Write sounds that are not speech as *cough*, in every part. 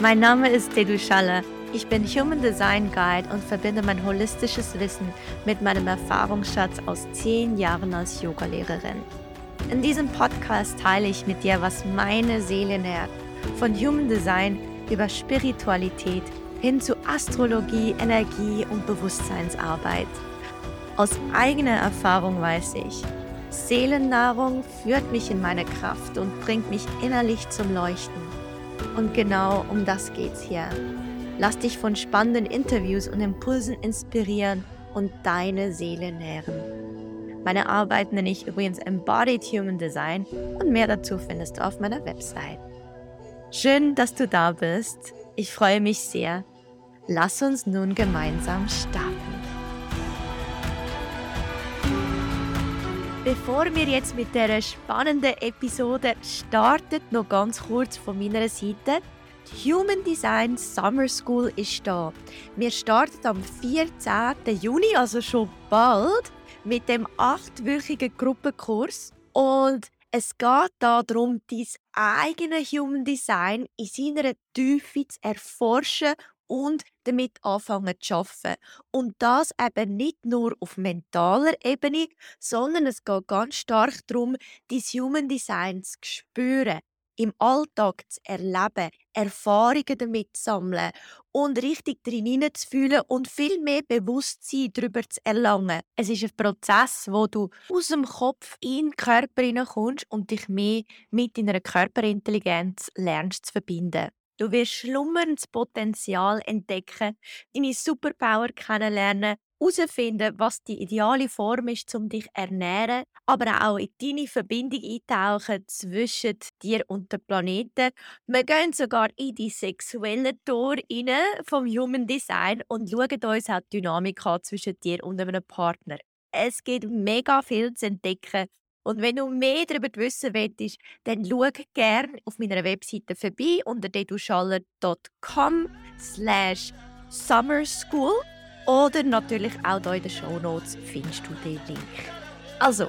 Mein Name ist Dedu Schaller. Ich bin Human Design Guide und verbinde mein holistisches Wissen mit meinem Erfahrungsschatz aus zehn Jahren als Yogalehrerin. In diesem Podcast teile ich mit dir, was meine Seele nährt. Von Human Design über Spiritualität hin zu Astrologie, Energie und Bewusstseinsarbeit. Aus eigener Erfahrung weiß ich, Seelennahrung führt mich in meine Kraft und bringt mich innerlich zum Leuchten. Und genau um das geht's hier. Lass dich von spannenden Interviews und Impulsen inspirieren und deine Seele nähren. Meine Arbeit nenne ich übrigens Embodied Human Design und mehr dazu findest du auf meiner Website. Schön, dass du da bist. Ich freue mich sehr. Lass uns nun gemeinsam starten. Bevor wir jetzt mit der spannenden Episode starten, noch ganz kurz von meiner Seite. Die Human Design Summer School ist da. Wir starten am 14. Juni, also schon bald mit dem achtwöchigen Gruppenkurs. Und es geht darum, dein eigenes Human Design in seiner Tiefe zu erforschen und damit anfangen zu arbeiten. Und das eben nicht nur auf mentaler Ebene, sondern es geht ganz stark darum, dein Human Design zu spüren, im Alltag zu erleben, Erfahrungen damit zu sammeln und richtig drin zu fühlen und viel mehr Bewusstsein darüber zu erlangen. Es ist ein Prozess, wo du aus dem Kopf in den Körper hineinkommst und dich mehr mit deiner Körperintelligenz lernst zu verbinden. Du wirst schlummerndes Potenzial entdecken, deine Superpower kennenlernen herausfinden, was die ideale Form ist, um dich zu ernähren, aber auch in deine Verbindung eintauchen zwischen dir und dem Planeten. Wir gehen sogar in die sexuellen Tor vom Human Design und schauen uns auch die Dynamik an zwischen dir und einem Partner. Es gibt mega viel zu entdecken. Und wenn du mehr darüber wissen willst, dann schau gerne auf meiner Webseite vorbei unter deduschaller.com slash summerschool oder natürlich auch hier in den Show Notes findest du den Link. Also,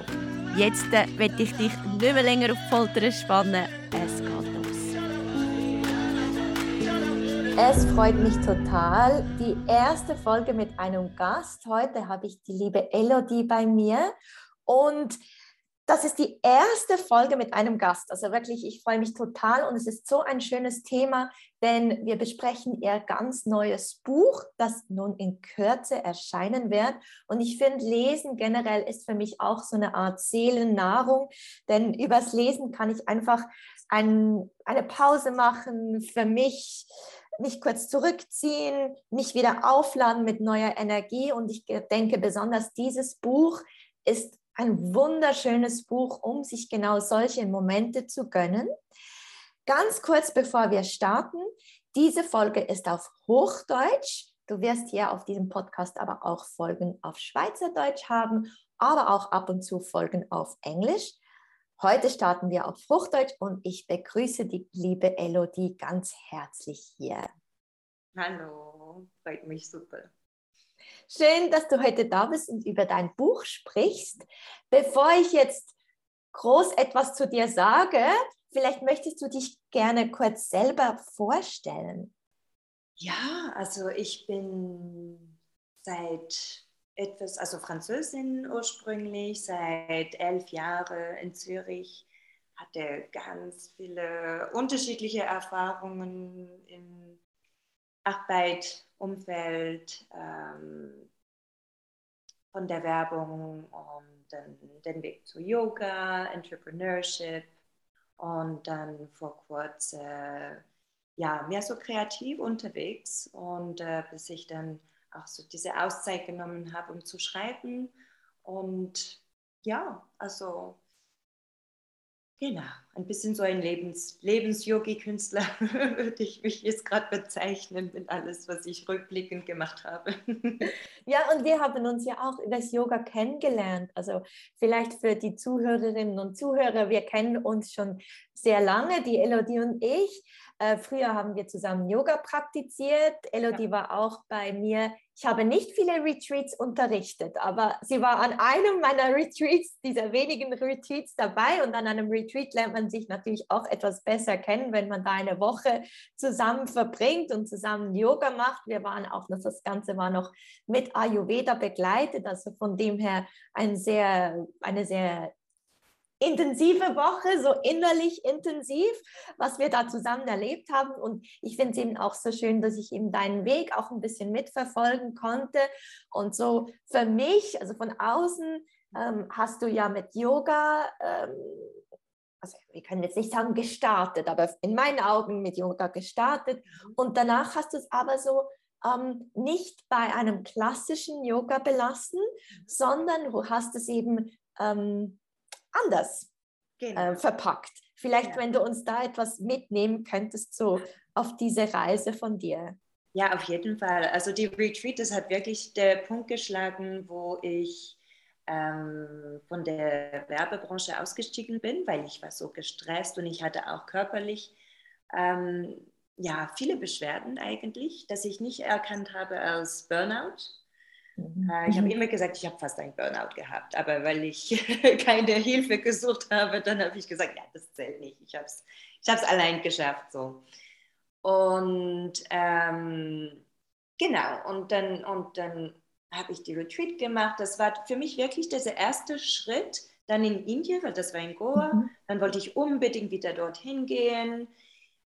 jetzt äh, werde ich dich nicht mehr länger auf Folter spannen. Es geht los. Es freut mich total. Die erste Folge mit einem Gast. Heute habe ich die liebe Elodie bei mir. Und das ist die erste Folge mit einem Gast. Also wirklich, ich freue mich total und es ist so ein schönes Thema, denn wir besprechen ihr ganz neues Buch, das nun in Kürze erscheinen wird. Und ich finde, Lesen generell ist für mich auch so eine Art Seelennahrung, denn übers Lesen kann ich einfach ein, eine Pause machen, für mich mich kurz zurückziehen, mich wieder aufladen mit neuer Energie. Und ich denke besonders, dieses Buch ist ein wunderschönes Buch, um sich genau solche Momente zu gönnen. Ganz kurz bevor wir starten, diese Folge ist auf Hochdeutsch. Du wirst hier auf diesem Podcast aber auch Folgen auf Schweizerdeutsch haben, aber auch ab und zu Folgen auf Englisch. Heute starten wir auf Hochdeutsch und ich begrüße die liebe Elodie ganz herzlich hier. Hallo, freut mich super. Schön, dass du heute da bist und über dein Buch sprichst. Bevor ich jetzt groß etwas zu dir sage, vielleicht möchtest du dich gerne kurz selber vorstellen. Ja, also ich bin seit etwas, also Französin ursprünglich, seit elf Jahren in Zürich, hatte ganz viele unterschiedliche Erfahrungen im Arbeit, Umfeld, ähm, von der Werbung und dann den Weg zu Yoga, Entrepreneurship und dann vor kurzem äh, ja, mehr so kreativ unterwegs und äh, bis ich dann auch so diese Auszeit genommen habe, um zu schreiben. Und ja, also Genau, ein bisschen so ein Lebens, Lebens-Yogi-Künstler *laughs* würde ich mich jetzt gerade bezeichnen mit alles, was ich rückblickend gemacht habe. *laughs* ja, und wir haben uns ja auch über das Yoga kennengelernt. Also vielleicht für die Zuhörerinnen und Zuhörer, wir kennen uns schon sehr lange, die Elodie und ich. Äh, früher haben wir zusammen Yoga praktiziert. Elodie ja. war auch bei mir ich habe nicht viele Retreats unterrichtet, aber sie war an einem meiner *laughs* Retreats, dieser wenigen Retreats dabei und an einem Retreat lernt man sich natürlich auch etwas besser kennen, wenn man da eine Woche zusammen verbringt und zusammen Yoga macht. Wir waren auch das Ganze war noch mit Ayurveda begleitet, also von dem her ein sehr, eine sehr intensive Woche, so innerlich intensiv, was wir da zusammen erlebt haben. Und ich finde es eben auch so schön, dass ich eben deinen Weg auch ein bisschen mitverfolgen konnte. Und so für mich, also von außen, ähm, hast du ja mit Yoga, ähm, also wir können jetzt nicht sagen gestartet, aber in meinen Augen mit Yoga gestartet. Mhm. Und danach hast du es aber so ähm, nicht bei einem klassischen Yoga belassen, mhm. sondern du hast es eben ähm, anders genau. äh, verpackt. Vielleicht, ja. wenn du uns da etwas mitnehmen könntest, so auf diese Reise von dir. Ja, auf jeden Fall. Also die Retreat, das hat wirklich der Punkt geschlagen, wo ich ähm, von der Werbebranche ausgestiegen bin, weil ich war so gestresst und ich hatte auch körperlich ähm, ja, viele Beschwerden eigentlich, dass ich nicht erkannt habe als Burnout. Mhm. Äh, ich habe mhm. immer gesagt, ich habe fast einen Burnout gehabt, aber weil ich *laughs* keine Hilfe gesucht habe, dann habe ich gesagt, ja, das zählt nicht. Ich habe es ich allein geschafft. So. Und ähm, genau, und dann, und dann habe ich die Retreat gemacht. Das war für mich wirklich dieser erste Schritt. Dann in Indien, weil das war in Goa. Mhm. Dann wollte ich unbedingt wieder dorthin gehen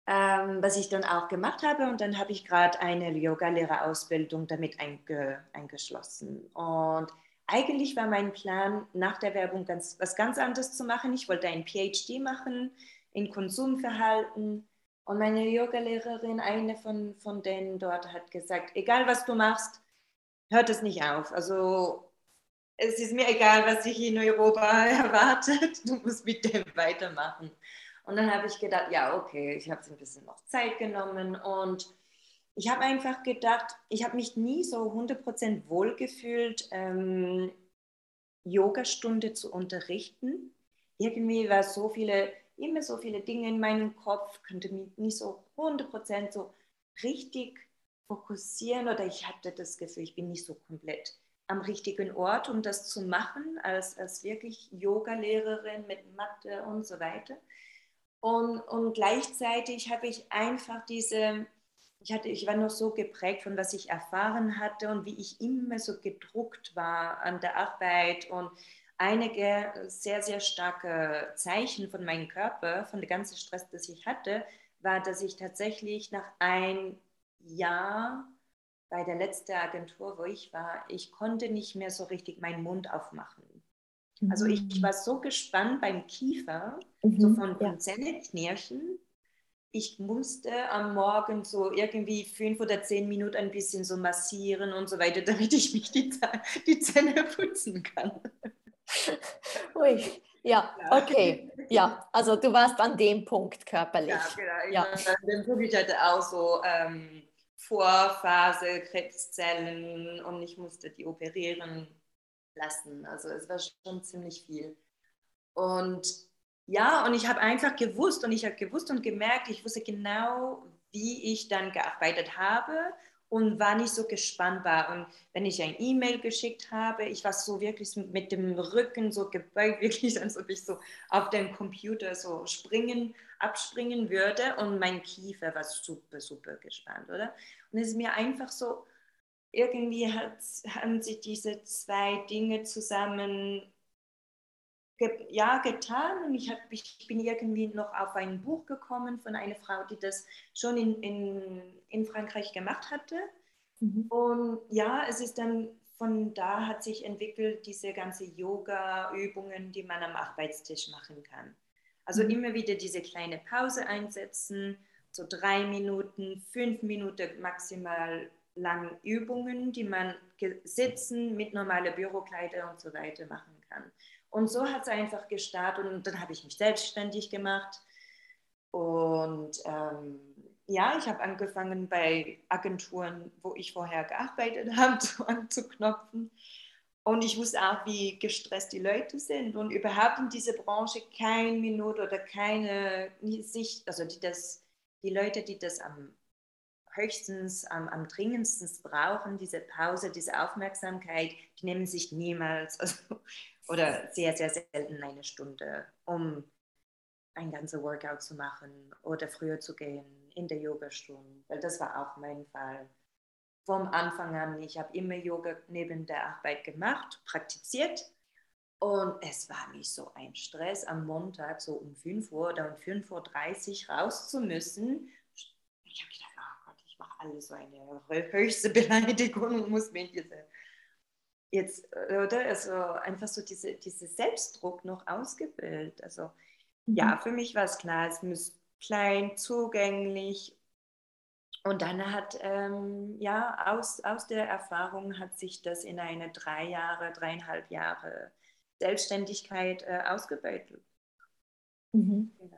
ähm, was ich dann auch gemacht habe. Und dann habe ich gerade eine Yoga-Lehrerausbildung damit einge eingeschlossen. Und eigentlich war mein Plan, nach der Werbung ganz, was ganz anderes zu machen. Ich wollte ein PhD machen in Konsumverhalten. Und meine Yogalehrerin, eine von, von denen dort, hat gesagt, egal was du machst, hört es nicht auf. Also es ist mir egal, was sich in Europa *laughs* erwartet, du musst mit dem weitermachen. Und dann habe ich gedacht, ja, okay, ich habe ein bisschen noch Zeit genommen und ich habe einfach gedacht, ich habe mich nie so 100% wohl gefühlt, ähm, Yogastunde zu unterrichten. Irgendwie war so viele, immer so viele Dinge in meinem Kopf, könnte mich nicht so 100% so richtig fokussieren oder ich hatte das Gefühl, ich bin nicht so komplett am richtigen Ort, um das zu machen, als, als wirklich Yoga-Lehrerin mit Mathe und so weiter. Und, und gleichzeitig habe ich einfach diese, ich, hatte, ich war noch so geprägt von was ich erfahren hatte und wie ich immer so gedruckt war an der Arbeit und einige sehr, sehr starke Zeichen von meinem Körper, von dem ganzen Stress, das ich hatte, war, dass ich tatsächlich nach ein Jahr bei der letzten Agentur, wo ich war, ich konnte nicht mehr so richtig meinen Mund aufmachen. Also ich, ich, mhm. war so gespannt beim Kiefer, mhm, so von, von ja. Zähneknirschen. Ich musste am Morgen so irgendwie fünf oder zehn Minuten ein bisschen so massieren und so weiter, *laughs* damit ich mich die, die Zähne *laughs* putzen kann. Ui, ja, okay. Ja, also du warst an dem Punkt körperlich. Ja, genau. Ja. An dem Punkt, ich hatte auch so ähm, Vorphase, Krebszellen und ich musste die operieren lassen. Also es war schon ziemlich viel. Und ja, und ich habe einfach gewusst und ich habe gewusst und gemerkt, ich wusste genau, wie ich dann gearbeitet habe und war nicht so gespannt war. Und wenn ich ein E-Mail geschickt habe, ich war so wirklich mit dem Rücken so gebeugt, *laughs* wirklich, als ob ich so auf dem Computer so springen, abspringen würde. Und mein Kiefer war super, super gespannt, oder? Und es ist mir einfach so, irgendwie hat, haben sich diese zwei Dinge zusammen ge ja, getan und ich, hab, ich bin irgendwie noch auf ein Buch gekommen von einer Frau, die das schon in, in, in Frankreich gemacht hatte. Mhm. Und ja, es ist dann von da hat sich entwickelt diese ganze Yoga-Übungen, die man am Arbeitstisch machen kann. Also mhm. immer wieder diese kleine Pause einsetzen, so drei Minuten, fünf Minuten maximal langen Übungen, die man sitzen mit normalen Bürokleider und so weiter machen kann. Und so hat es einfach gestartet und dann habe ich mich selbstständig gemacht. Und ähm, ja, ich habe angefangen bei Agenturen, wo ich vorher gearbeitet *laughs* habe, anzuknopfen. Und ich wusste auch, wie gestresst die Leute sind und überhaupt in dieser Branche keine Minute oder keine Sicht, also die, das, die Leute, die das am höchstens am, am dringendsten brauchen, diese Pause, diese Aufmerksamkeit, die nehmen sich niemals *laughs* also, oder sehr, sehr selten eine Stunde, um ein ganzes Workout zu machen oder früher zu gehen in der Yogastunde, weil das war auch mein Fall. Vom Anfang an, ich habe immer Yoga neben der Arbeit gemacht, praktiziert und es war nicht so ein Stress, am Montag so um 5 Uhr oder um 5.30 Uhr raus zu müssen. Ich habe gedacht, mache alles so eine höchste *laughs* Beleidigung und muss mir diese jetzt, oder? Also einfach so diese, diese Selbstdruck noch ausgebildet. Also mhm. ja, für mich war es klar, es muss klein, zugänglich. Und dann hat, ähm, ja, aus, aus der Erfahrung hat sich das in eine drei Jahre, dreieinhalb Jahre Selbstständigkeit äh, ausgebeutelt. Mhm. Genau.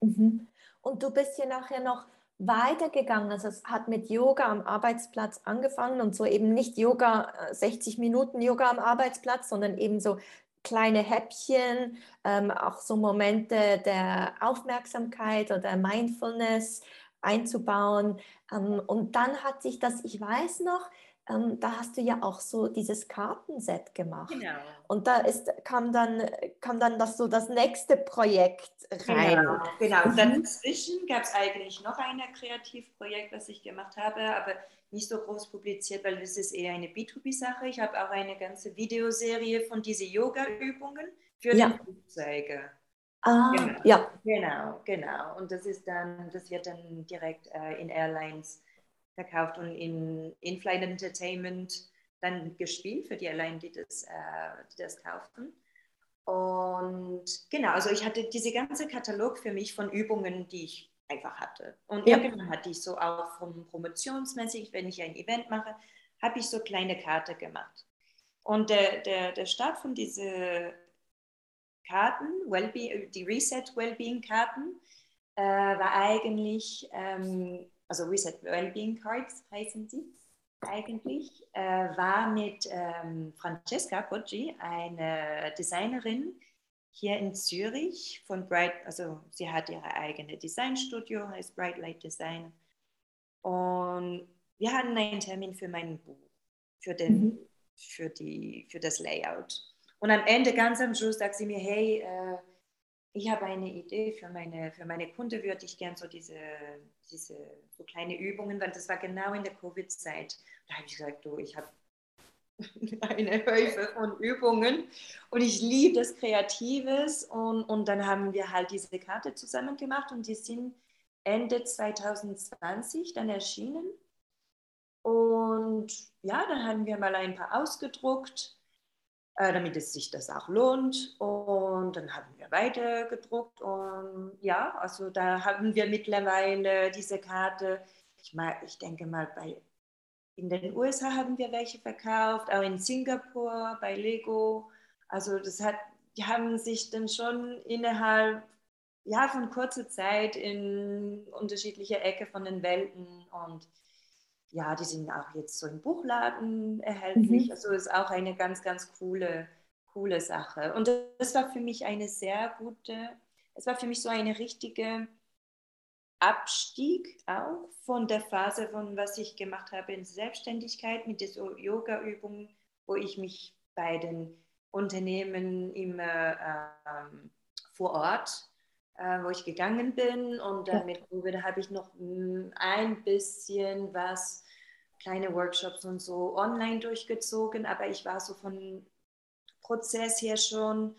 Mhm. Und du bist hier nachher noch weitergegangen. Also es hat mit Yoga am Arbeitsplatz angefangen und so eben nicht Yoga, 60 äh, Minuten Yoga am Arbeitsplatz, sondern eben so kleine Häppchen, ähm, auch so Momente der Aufmerksamkeit oder Mindfulness einzubauen. Ähm, und dann hat sich das, ich weiß noch, ähm, da hast du ja auch so dieses Kartenset gemacht. Genau. Und da ist, kam, dann, kam dann das so das nächste Projekt rein. Genau, genau. Und dann dazwischen gab es eigentlich noch ein Kreativprojekt, was ich gemacht habe, aber nicht so groß publiziert, weil das ist eher eine B2B-Sache. Ich habe auch eine ganze Videoserie von diesen Yoga-Übungen für ja. die Flugzeuge. Ah, genau. ja. Genau, genau. Und das ist dann, das wird dann direkt äh, in Airlines verkauft und in In-Flight Entertainment dann gespielt für die Airline, die das, äh, die das kaufen. Und genau, also ich hatte diese ganze Katalog für mich von Übungen, die ich einfach hatte. Und ja. irgendwann hatte ich so auch vom promotionsmäßig, wenn ich ein Event mache, habe ich so kleine Karte gemacht. Und der, der, der Start von diesen Karten, Wellbeing, die Reset Wellbeing Karten, äh, war eigentlich ähm, also Reset Wellbeing Cards heißen sie eigentlich, äh, war mit ähm, Francesca Poggi, eine Designerin hier in Zürich von Bright, also sie hat ihre eigene Designstudio, heißt Bright Light Design. Und wir hatten einen Termin für mein Buch, für, den, mhm. für, die, für das Layout. Und am Ende, ganz am Schluss, sagt sie mir, hey, äh, ich habe eine Idee für meine, für meine Kunde, würde ich gerne so diese, diese so kleine Übungen, weil das war genau in der Covid-Zeit. Da habe ich gesagt, du, ich habe *laughs* eine Häufe von Übungen und ich liebe das Kreatives und, und dann haben wir halt diese Karte zusammen gemacht und die sind Ende 2020 dann erschienen. Und ja, dann haben wir mal ein paar ausgedruckt äh, damit es sich das auch lohnt. Und dann haben wir weiter gedruckt und ja, also da haben wir mittlerweile diese Karte. Ich, mal, ich denke mal, bei, in den USA haben wir welche verkauft, auch in Singapur bei Lego. Also das hat, die haben sich dann schon innerhalb ja, von kurzer Zeit in unterschiedliche Ecke von den Welten und ja, die sind auch jetzt so im Buchladen erhältlich. Mhm. Also ist auch eine ganz, ganz coole, coole Sache. Und das war für mich eine sehr gute, es war für mich so eine richtige Abstieg auch von der Phase, von was ich gemacht habe in Selbstständigkeit mit dieser Yoga-Übung, wo ich mich bei den Unternehmen immer ähm, vor Ort äh, wo ich gegangen bin. Und dann mit Covid habe ich noch mm, ein bisschen was, kleine Workshops und so online durchgezogen. Aber ich war so von Prozess her schon,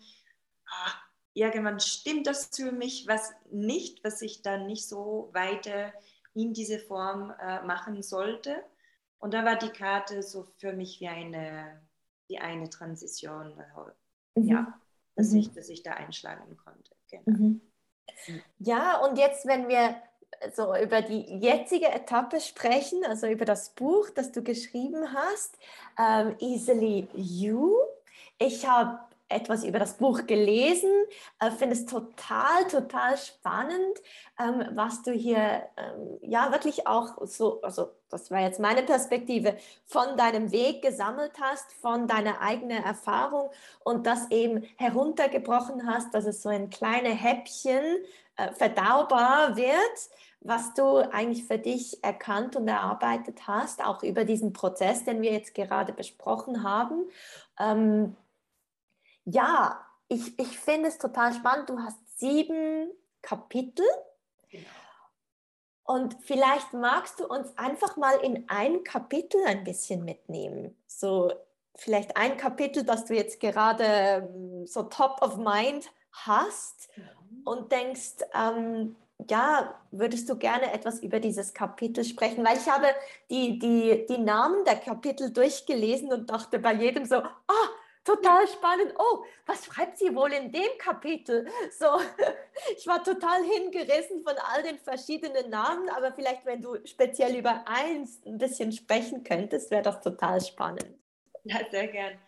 ah, irgendwann stimmt das für mich, was nicht, was ich dann nicht so weiter in diese Form äh, machen sollte. Und da war die Karte so für mich wie eine, die eine Transition, äh, mhm. ja, dass, mhm. ich, dass ich da einschlagen konnte. Genau. Mhm. Ja, und jetzt, wenn wir so über die jetzige Etappe sprechen, also über das Buch, das du geschrieben hast, ähm, Easily You. Ich habe etwas über das Buch gelesen, äh, finde es total, total spannend, ähm, was du hier ähm, ja wirklich auch so, also das war jetzt meine Perspektive, von deinem Weg gesammelt hast, von deiner eigenen Erfahrung und das eben heruntergebrochen hast, dass es so ein kleine Häppchen äh, verdaubar wird, was du eigentlich für dich erkannt und erarbeitet hast, auch über diesen Prozess, den wir jetzt gerade besprochen haben. Ähm, ja, ich, ich finde es total spannend. Du hast sieben Kapitel. Genau. Und vielleicht magst du uns einfach mal in ein Kapitel ein bisschen mitnehmen. So vielleicht ein Kapitel, das du jetzt gerade ähm, so top of mind hast Mhm. und denkst, ähm, ja, würdest du gerne etwas über dieses Kapitel sprechen? Weil ich habe die, die, die Namen der Kapitel durchgelesen und dachte bei jedem so, ah, total spannend. Oh, was schreibt sie wohl in dem Kapitel? So, *laughs* ich war total hingerissen von all den verschiedenen Namen, aber vielleicht, wenn du speziell über eins ein bisschen sprechen könntest, wäre das total spannend. Ja, sehr gern.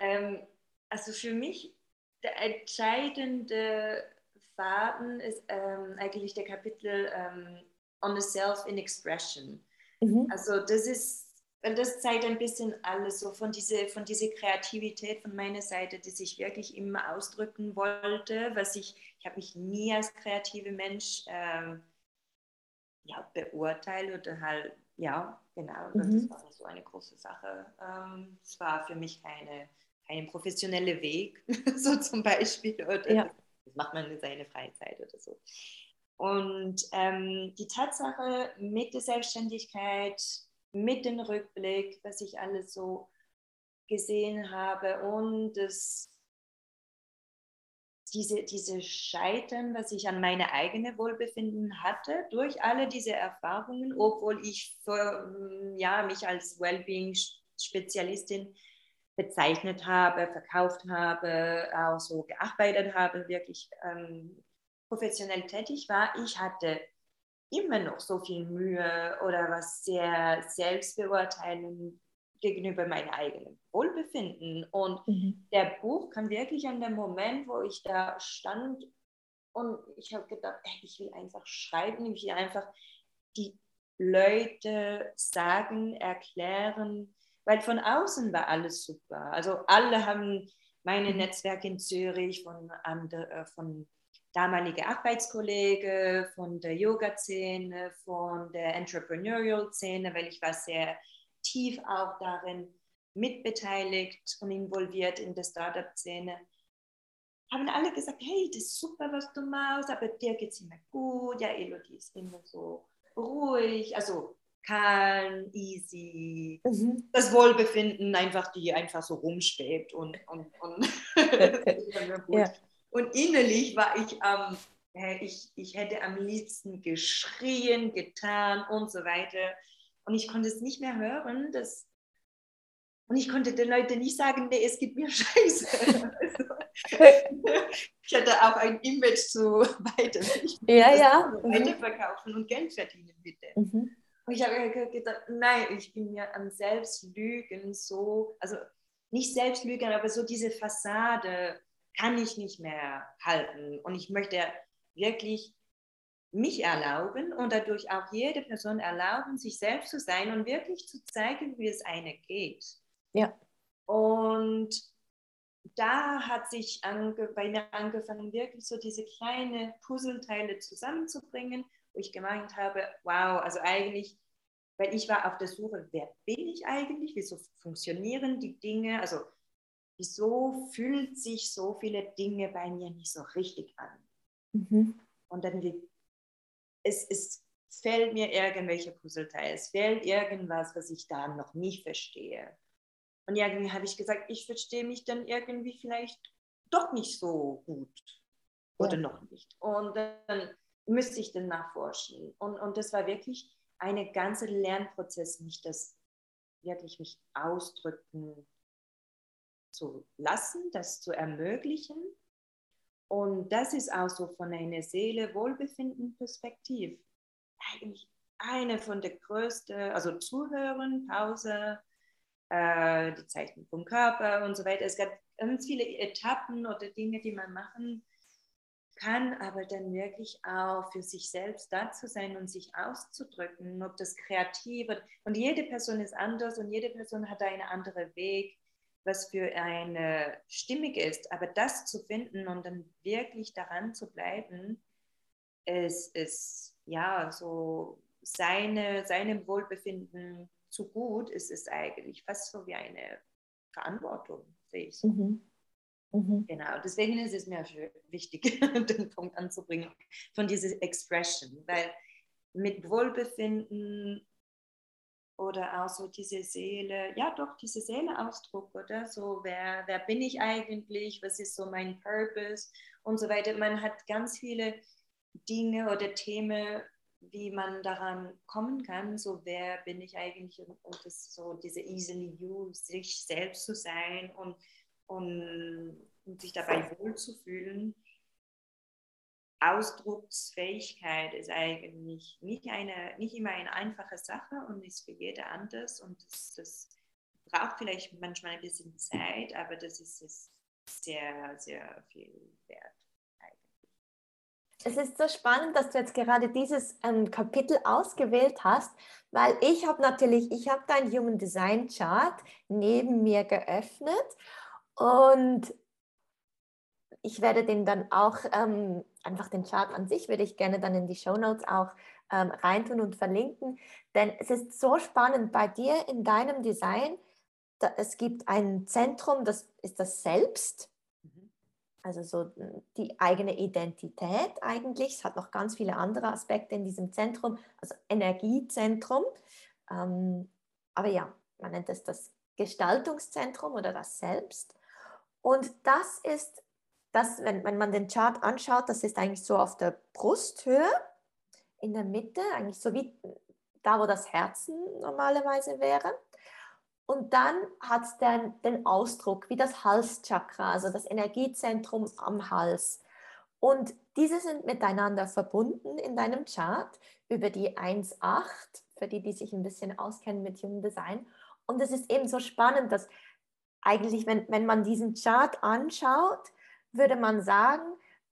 Ähm, also für mich der entscheidende Faden ist ähm, eigentlich der Kapitel ähm, On the Self in Expression. Mhm. Also das ist, und das zeigt ein bisschen alles so von dieser von diese Kreativität von meiner Seite, die ich wirklich immer ausdrücken wollte, was ich, ich habe mich nie als kreative Mensch ähm, ja, beurteilt oder halt, ja, genau, Mhm. das war so eine große Sache. Ähm, es war für mich keine, keine professionelle Weg, *laughs* so zum Beispiel, oder Ja. das macht man in seiner Freizeit oder so. Und ähm, die Tatsache mit der Selbstständigkeit, mit dem Rückblick, was ich alles so gesehen habe und das, diese, diese Scheitern, was ich an meine eigene Wohlbefinden hatte, durch alle diese Erfahrungen, obwohl ich für, ja, mich als Wellbeing-Spezialistin bezeichnet habe, verkauft habe, auch so gearbeitet habe, wirklich ähm, professionell tätig war, ich hatte immer noch so viel Mühe oder was sehr selbstbeurteilen gegenüber meinem eigenen Wohlbefinden. Und Mhm. der Buch kam wirklich an dem Moment, wo ich da stand und ich habe gedacht, ey, ich will einfach schreiben, ich will einfach die Leute sagen, erklären, weil von außen war alles super. Also alle haben meine Mhm. Netzwerke in Zürich von, andre, äh, von damalige Arbeitskollegen, von der Yoga-Szene, von der Entrepreneurial-Szene, weil ich war sehr tief auch darin mitbeteiligt und involviert in der Startup-Szene, haben alle gesagt, hey, das ist super, was du machst, aber dir geht es immer gut. Ja, Elodie ist immer so ruhig, also calm, easy. Mhm. Das Wohlbefinden einfach, die einfach so rumschwebt und, und, und, *laughs* *laughs* Ja. Und innerlich war ich am, äh, ich, ich hätte am liebsten geschrien, getan und so weiter. Und ich konnte es nicht mehr hören. Dass, und ich konnte den Leuten nicht sagen, nee, es gibt mir *laughs* Scheiße. Ich hatte auch ein Image zu *laughs* weiter. Ja, ja. weiterverkaufen und Geld verdienen, bitte. Mhm. Und ich habe gedacht, nein, ich bin mir am Selbstlügen so, also nicht Selbstlügen, aber so diese Fassade kann ich nicht mehr halten. Und ich möchte wirklich mich erlauben und dadurch auch jede Person erlauben, sich selbst zu sein und wirklich zu zeigen, wie es eine geht. Ja. Und da hat sich ange bei mir angefangen, wirklich so diese kleinen Puzzleteile zusammenzubringen, wo ich gemeint habe, wow, also eigentlich, weil ich war auf der Suche, wer bin ich eigentlich, wieso funktionieren die Dinge, also wieso fühlt sich so viele Dinge bei mir nicht so richtig an. Mhm. Und dann es, es fällt mir irgendwelche Puzzleteile, es fehlt irgendwas, was ich da noch nicht verstehe. Und irgendwie habe ich gesagt, ich verstehe mich dann irgendwie vielleicht doch nicht so gut oder Ja. noch nicht. Und dann müsste ich dann nachforschen. Und, und das war wirklich ein ganzer Lernprozess, mich das wirklich mich ausdrücken zu lassen, das zu ermöglichen. Und das ist auch so von einer Seele Wohlbefinden Perspektiv eigentlich eine von der größten, also Zuhören, Pause, äh, die Zeichnung vom Körper und so weiter. Es gab ganz viele Etappen oder Dinge, die man machen kann, aber dann wirklich auch für sich selbst da zu sein und sich auszudrücken, ob das Kreative und jede Person ist anders und jede Person hat einen anderen Weg, was für eine stimmig ist, aber das zu finden und dann wirklich daran zu bleiben, es ist ja so seine, seinem Wohlbefinden zu gut, ist es eigentlich fast so wie eine Verantwortung, sehe ich so. Mhm. Mhm. Genau, deswegen ist es mir wichtig, *laughs* den Punkt anzubringen von dieser Expression, weil mit Wohlbefinden oder auch so diese Seele, ja doch, diese Seeleausdruck, oder? So, wer, wer bin ich eigentlich, was ist so mein Purpose und so weiter. Man hat ganz viele Dinge oder Themen, wie man daran kommen kann, so wer bin ich eigentlich und, und das so diese easily you, sich selbst zu sein und, und, und sich dabei wohlzufühlen. Ausdrucksfähigkeit ist eigentlich nicht, eine, nicht immer eine einfache Sache und ist für jeder anders und das, das braucht vielleicht manchmal ein bisschen Zeit, aber das ist, ist sehr, sehr viel wert. Es ist so spannend, dass du jetzt gerade dieses ähm, Kapitel ausgewählt hast, weil ich habe natürlich, ich habe dein Human Design Chart neben mir geöffnet und ich werde den dann auch, ähm, einfach den Chart an sich, würde ich gerne dann in die Show Notes auch ähm, reintun und verlinken. Denn es ist so spannend bei dir in deinem Design. Da, es gibt ein Zentrum, das ist das Selbst. Mhm. Also so die eigene Identität eigentlich. Es hat noch ganz viele andere Aspekte in diesem Zentrum, also Energiezentrum. Ähm, aber ja, man nennt es das Gestaltungszentrum oder das Selbst. Und das ist das, wenn, wenn man den Chart anschaut, das ist eigentlich so auf der Brusthöhe in der Mitte, eigentlich so wie da, wo das Herzen normalerweise wäre. Und dann hat es den, den Ausdruck wie das Halschakra, also das Energiezentrum am Hals. Und diese sind miteinander verbunden in deinem Chart über die 1.8, für die, die sich ein bisschen auskennen mit Human Design. Und es ist eben so spannend, dass eigentlich, wenn, wenn man diesen Chart anschaut, würde man sagen,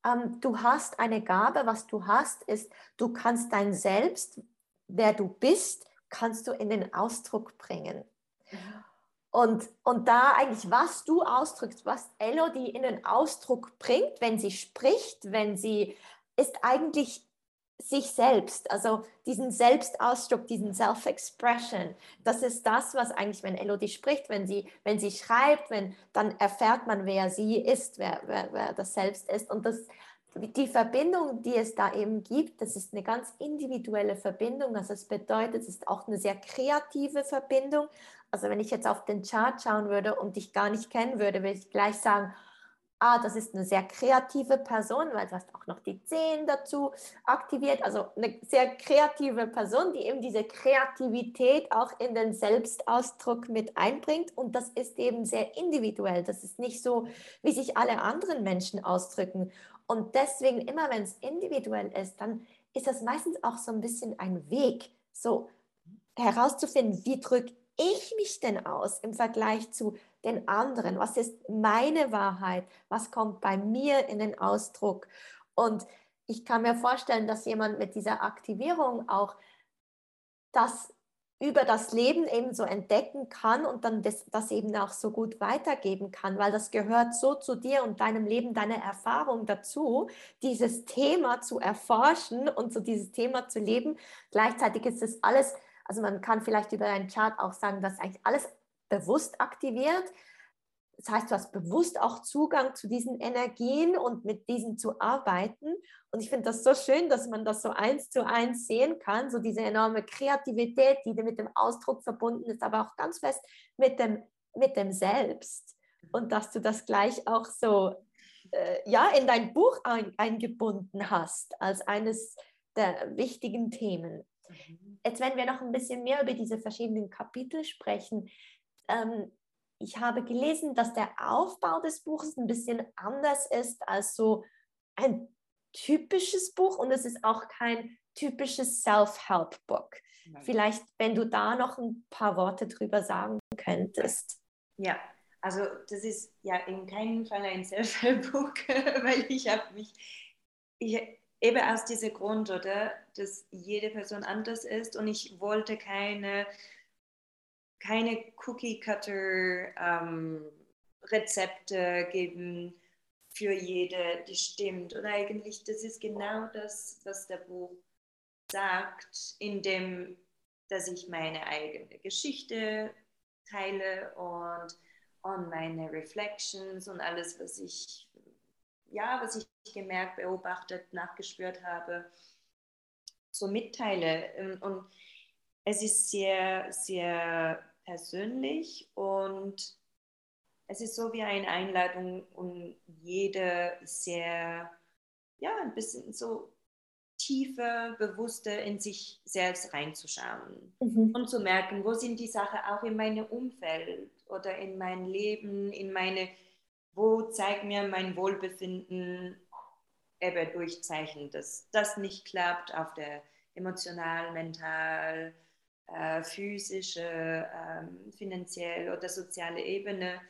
ähm, du hast eine Gabe, was du hast, ist, du kannst dein Selbst, wer du bist, kannst du in den Ausdruck bringen. Und, und da eigentlich, was du ausdrückst, was Elodie in den Ausdruck bringt, wenn sie spricht, wenn sie, ist eigentlich sich selbst, also diesen Selbstausdruck, diesen Self-Expression. Das ist das, was eigentlich, wenn Elodie spricht, wenn sie, wenn sie schreibt, wenn, dann erfährt man, wer sie ist, wer, wer, wer das Selbst ist. Und das, die Verbindung, die es da eben gibt, das ist eine ganz individuelle Verbindung. Also es bedeutet, es ist auch eine sehr kreative Verbindung. Also wenn ich jetzt auf den Chart schauen würde und dich gar nicht kennen würde, würde ich gleich sagen, ah, das ist eine sehr kreative Person, weil du hast auch noch die Zehen dazu aktiviert. Also eine sehr kreative Person, die eben diese Kreativität auch in den Selbstausdruck mit einbringt. Und das ist eben sehr individuell. Das ist nicht so, wie sich alle anderen Menschen ausdrücken. Und deswegen, immer wenn es individuell ist, dann ist das meistens auch so ein bisschen ein Weg, so herauszufinden, wie drücke ich mich denn aus im Vergleich zu den anderen? Was ist meine Wahrheit? Was kommt bei mir in den Ausdruck? Und ich kann mir vorstellen, dass jemand mit dieser Aktivierung auch das über das Leben eben so entdecken kann und dann das, das, eben auch so gut weitergeben kann, weil das gehört so zu dir und deinem Leben, deiner Erfahrung dazu, dieses Thema zu erforschen und so dieses Thema zu leben. Gleichzeitig ist es alles, also man kann vielleicht über einen Chart auch sagen, dass eigentlich alles bewusst aktiviert. Das heißt, du hast bewusst auch Zugang zu diesen Energien und mit diesen zu arbeiten. Und ich finde das so schön, dass man das so eins zu eins sehen kann, so diese enorme Kreativität, die mit dem Ausdruck verbunden ist, aber auch ganz fest mit dem, mit dem Selbst. Und dass du das gleich auch so äh, ja, in dein Buch ein, eingebunden hast als eines der wichtigen Themen. Mhm. Jetzt, wenn wir noch ein bisschen mehr über diese verschiedenen Kapitel sprechen, ähm, ich habe gelesen, dass der Aufbau des Buches ein bisschen anders ist als so ein typisches Buch und es ist auch kein typisches Self-Help-Book. Vielleicht, wenn du da noch ein paar Worte drüber sagen könntest. Ja, also das ist ja in keinem Fall ein Self-Help-Book, *laughs* weil ich habe mich, ich, eben aus diesem Grund, oder, dass jede Person anders ist und ich wollte keine keine Cookie-Cutter-Rezepte ähm, geben für jede, die stimmt. Und eigentlich, das ist genau das, was der Buch sagt, indem dass ich meine eigene Geschichte teile und, und meine Reflections und alles, was ich, ja, was ich gemerkt, beobachtet, nachgespürt habe, so mitteile. Und es ist sehr, sehr persönlich und es ist so wie eine Einladung, um jede sehr, ja, ein bisschen so tiefer, bewusster in sich selbst reinzuschauen mhm. und zu merken, wo sind die Sachen auch in meinem Umfeld oder in mein Leben, in meine, wo zeigt mir mein Wohlbefinden eben durchzeichnen, dass das nicht klappt auf der emotional, mental, äh, physische, äh, finanziell oder soziale Ebene,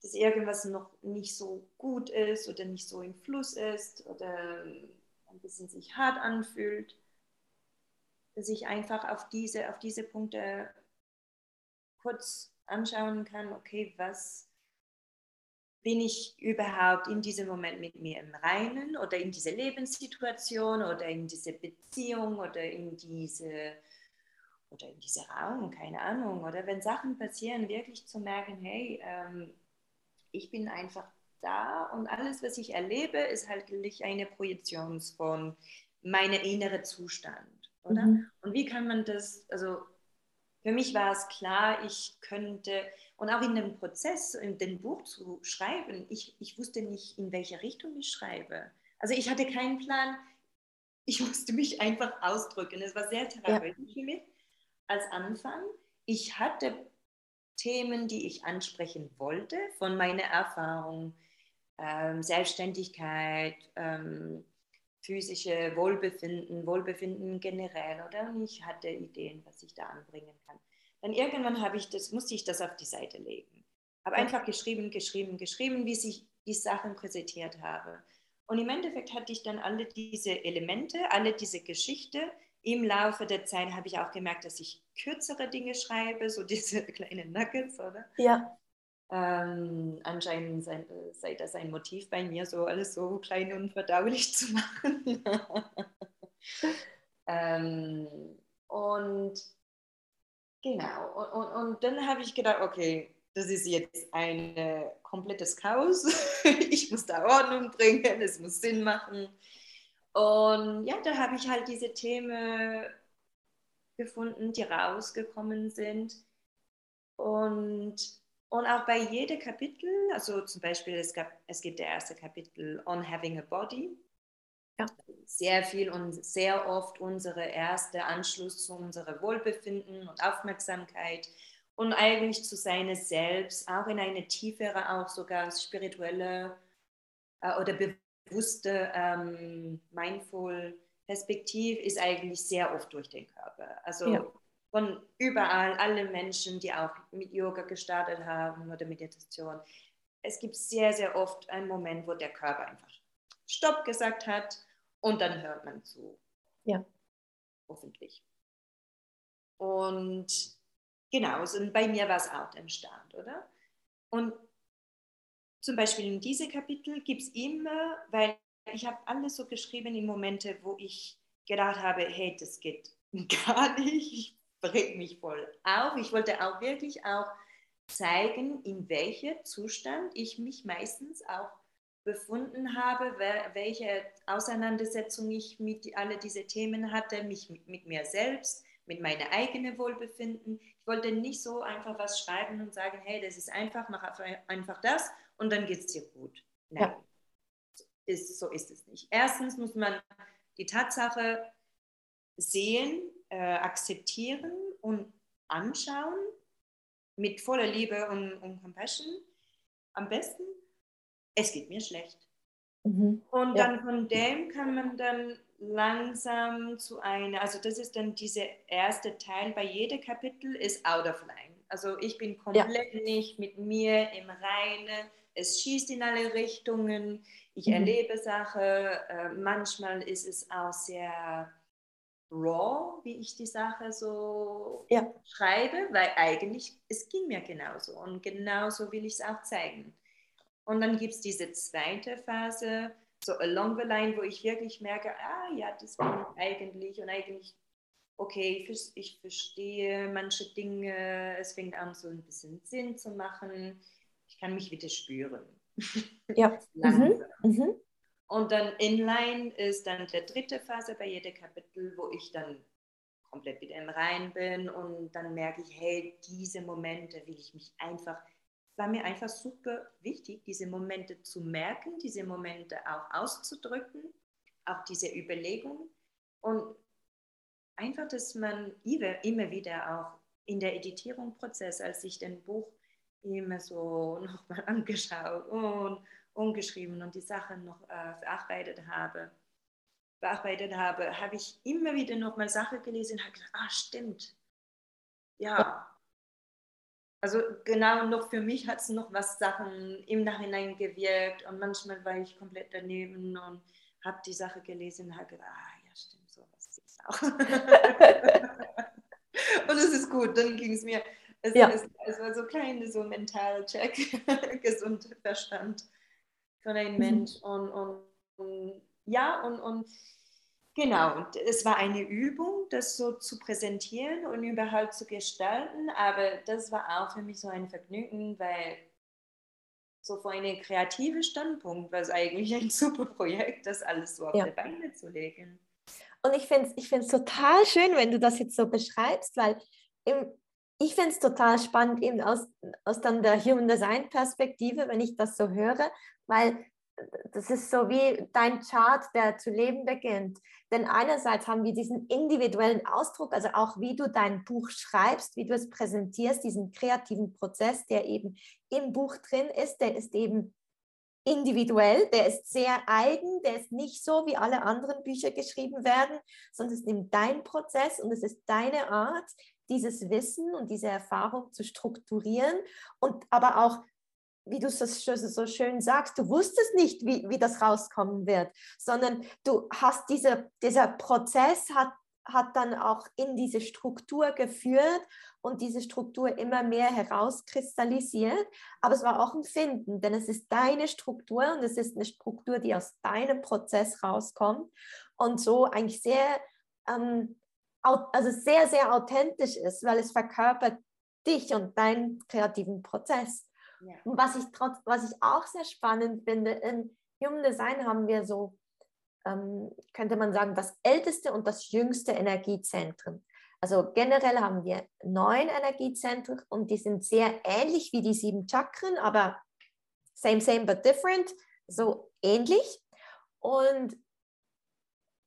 dass irgendwas noch nicht so gut ist oder nicht so im Fluss ist oder ein bisschen sich hart anfühlt, dass ich einfach auf diese, auf diese Punkte kurz anschauen kann, okay, was bin ich überhaupt in diesem Moment mit mir im Reinen oder in diese Lebenssituation oder in diese Beziehung oder in diese oder in diese Raum, keine Ahnung, oder wenn Sachen passieren, wirklich zu merken, hey, ähm, ich bin einfach da und alles, was ich erlebe, ist halt eine Projektion von meinem inneren Zustand, oder? Mhm. Und wie kann man das, also für mich war es klar, ich könnte, und auch in dem Prozess, in dem Buch zu schreiben, ich, ich wusste nicht, in welche Richtung ich schreibe. Also ich hatte keinen Plan, ich *laughs* musste mich einfach ausdrücken. Es war sehr therapeutisch ja. für mich als Anfang. Ich hatte Themen, die ich ansprechen wollte, von meiner Erfahrung, ähm, Selbstständigkeit, ähm, physische Wohlbefinden, Wohlbefinden generell, oder? Und ich hatte Ideen, was ich da anbringen kann. Dann irgendwann habe ich das, musste ich das auf die Seite legen. Habe okay. einfach geschrieben, geschrieben, geschrieben, wie sich die Sachen präsentiert habe. Und im Endeffekt hatte ich dann alle diese Elemente, alle diese Geschichte. Im Laufe der Zeit habe ich auch gemerkt, dass ich kürzere Dinge schreibe, so *laughs* diese kleinen Nuggets, oder? Ja. Ähm, anscheinend sei, sei, das ein Motiv bei mir, so alles so klein und verdaulich zu machen. *laughs* ähm, und genau, und, und, und dann habe ich gedacht, okay, das ist jetzt ein komplettes Chaos. *laughs* ich muss da Ordnung bringen, es muss Sinn machen. Und ja, da habe ich halt diese Themen gefunden, die rausgekommen sind. Und und auch bei jedem Kapitel, also zum Beispiel, es, gab, es gibt der erste Kapitel On Having a Body. Ja. Sehr viel und sehr oft unsere erste Anschluss zu unserem Wohlbefinden und Aufmerksamkeit und eigentlich zu seiner Selbst, auch in eine tiefere, auch sogar spirituelle äh, oder bewusste, ähm, mindful Perspektive ist eigentlich sehr oft durch den Körper. Also ja von überall, alle Menschen, die auch mit Yoga gestartet haben oder Meditation. Es gibt sehr, sehr oft einen Moment, wo der Körper einfach Stopp gesagt hat und dann hört man zu. Ja. Hoffentlich. Und genau, so bei mir war es auch der Stand, oder? Und zum Beispiel in diese Kapitel gibt es immer, weil ich habe alles so geschrieben in Momente, wo ich gedacht habe, hey, das geht *laughs* gar nicht, ich regt mich voll auf. Ich wollte auch wirklich auch zeigen, in welchem Zustand ich mich meistens auch befunden habe, welche Auseinandersetzung ich mit alle diese Themen hatte, mich mit, mit mir selbst, mit meinem eigenen Wohlbefinden. Ich wollte nicht so einfach was schreiben und sagen, hey, das ist einfach, mach einfach das und dann geht es dir gut. Nein, ja. ist, so ist es nicht. Erstens muss man die Tatsache sehen, äh, akzeptieren und anschauen mit voller Liebe und, und Compassion. Am besten, es geht mir schlecht. Mhm. Und ja. dann von dem kann man dann langsam zu einer, also das ist dann dieser erste Teil bei jedem Kapitel, ist out of line. Also ich bin komplett ja. nicht mit mir im Reinen. Es schießt in alle Richtungen. Ich mhm. erlebe Sachen. Äh, manchmal ist es auch sehr raw, wie ich die Sache so ja. schreibe, weil eigentlich, es ging mir genauso und genauso will ich es auch zeigen. Und dann gibt es diese zweite Phase, so along the line, wo ich wirklich merke, ah ja, das bin ich eigentlich und eigentlich okay, ich, ich verstehe manche Dinge, es fängt an so ein bisschen Sinn zu machen, ich kann mich wieder spüren. Ja. *laughs* mhm. Mhm. Und dann Inline ist dann der dritte Phase bei jedem Kapitel, wo ich dann komplett wieder im Rein bin und dann merke ich, hey, diese Momente will ich mich einfach, war mir einfach super wichtig, diese Momente zu merken, diese Momente auch auszudrücken, auch diese Überlegungen und einfach, dass man immer wieder auch in der Editierungsprozess, als ich den Buch immer so *laughs* nochmal angeschaut und umgeschrieben und die Sachen noch äh, verarbeitet habe, bearbeitet habe, habe ich immer wieder nochmal Sachen gelesen und habe gedacht, ah, stimmt. Ja. Also genau noch für mich hat es noch was Sachen im Nachhinein gewirkt und manchmal war ich komplett daneben und habe die Sache gelesen und habe gedacht, ah ja, stimmt, so was ist auch. *laughs* und es ist gut, dann ging es mir, es, ja. es, es war so klein, so ein mentaler Check, *laughs* gesund Verstand von einem mhm. Mensch und, und, und ja, und, und genau, es war eine Übung, das so zu präsentieren und überhaupt zu gestalten, aber das war auch für mich so ein Vergnügen, weil so vor einem kreativen Standpunkt war es eigentlich ein *laughs* super Projekt, das alles so auf ja. die Beine zu legen. Und ich finde es ich total schön, wenn du das jetzt so beschreibst, weil im, ich finde es total spannend, eben aus, aus dann der Human Design Perspektive, wenn ich das so höre, weil das ist so wie dein Chart, der zu leben beginnt. Denn einerseits haben wir diesen individuellen Ausdruck, also auch wie du dein Buch schreibst, wie du es präsentierst, diesen kreativen Prozess, der eben im Buch drin ist, der ist eben individuell, der ist sehr eigen, der ist nicht so, wie alle anderen Bücher geschrieben werden, sondern es ist eben dein Prozess und es ist deine Art, dieses Wissen und diese Erfahrung zu strukturieren. Und aber auch wie du es so schön sagst, du wusstest nicht, wie, wie das rauskommen wird, sondern du hast diese, dieser Prozess hat, hat dann auch in diese Struktur geführt und diese Struktur immer mehr herauskristallisiert. Aber es war auch ein Finden, denn es ist deine Struktur und es ist eine Struktur, die aus deinem Prozess rauskommt und so eigentlich sehr, ähm, also sehr, sehr authentisch ist, weil es verkörpert dich und deinen kreativen Prozess. Ja. Und was ich, trotz, was ich auch sehr spannend finde, in Human Design haben wir so, ähm, könnte man sagen, das älteste und das jüngste Energiezentrum. Also generell haben wir neun Energiezentren und die sind sehr ähnlich wie die sieben Chakren, aber same, same, but different, so ähnlich. Und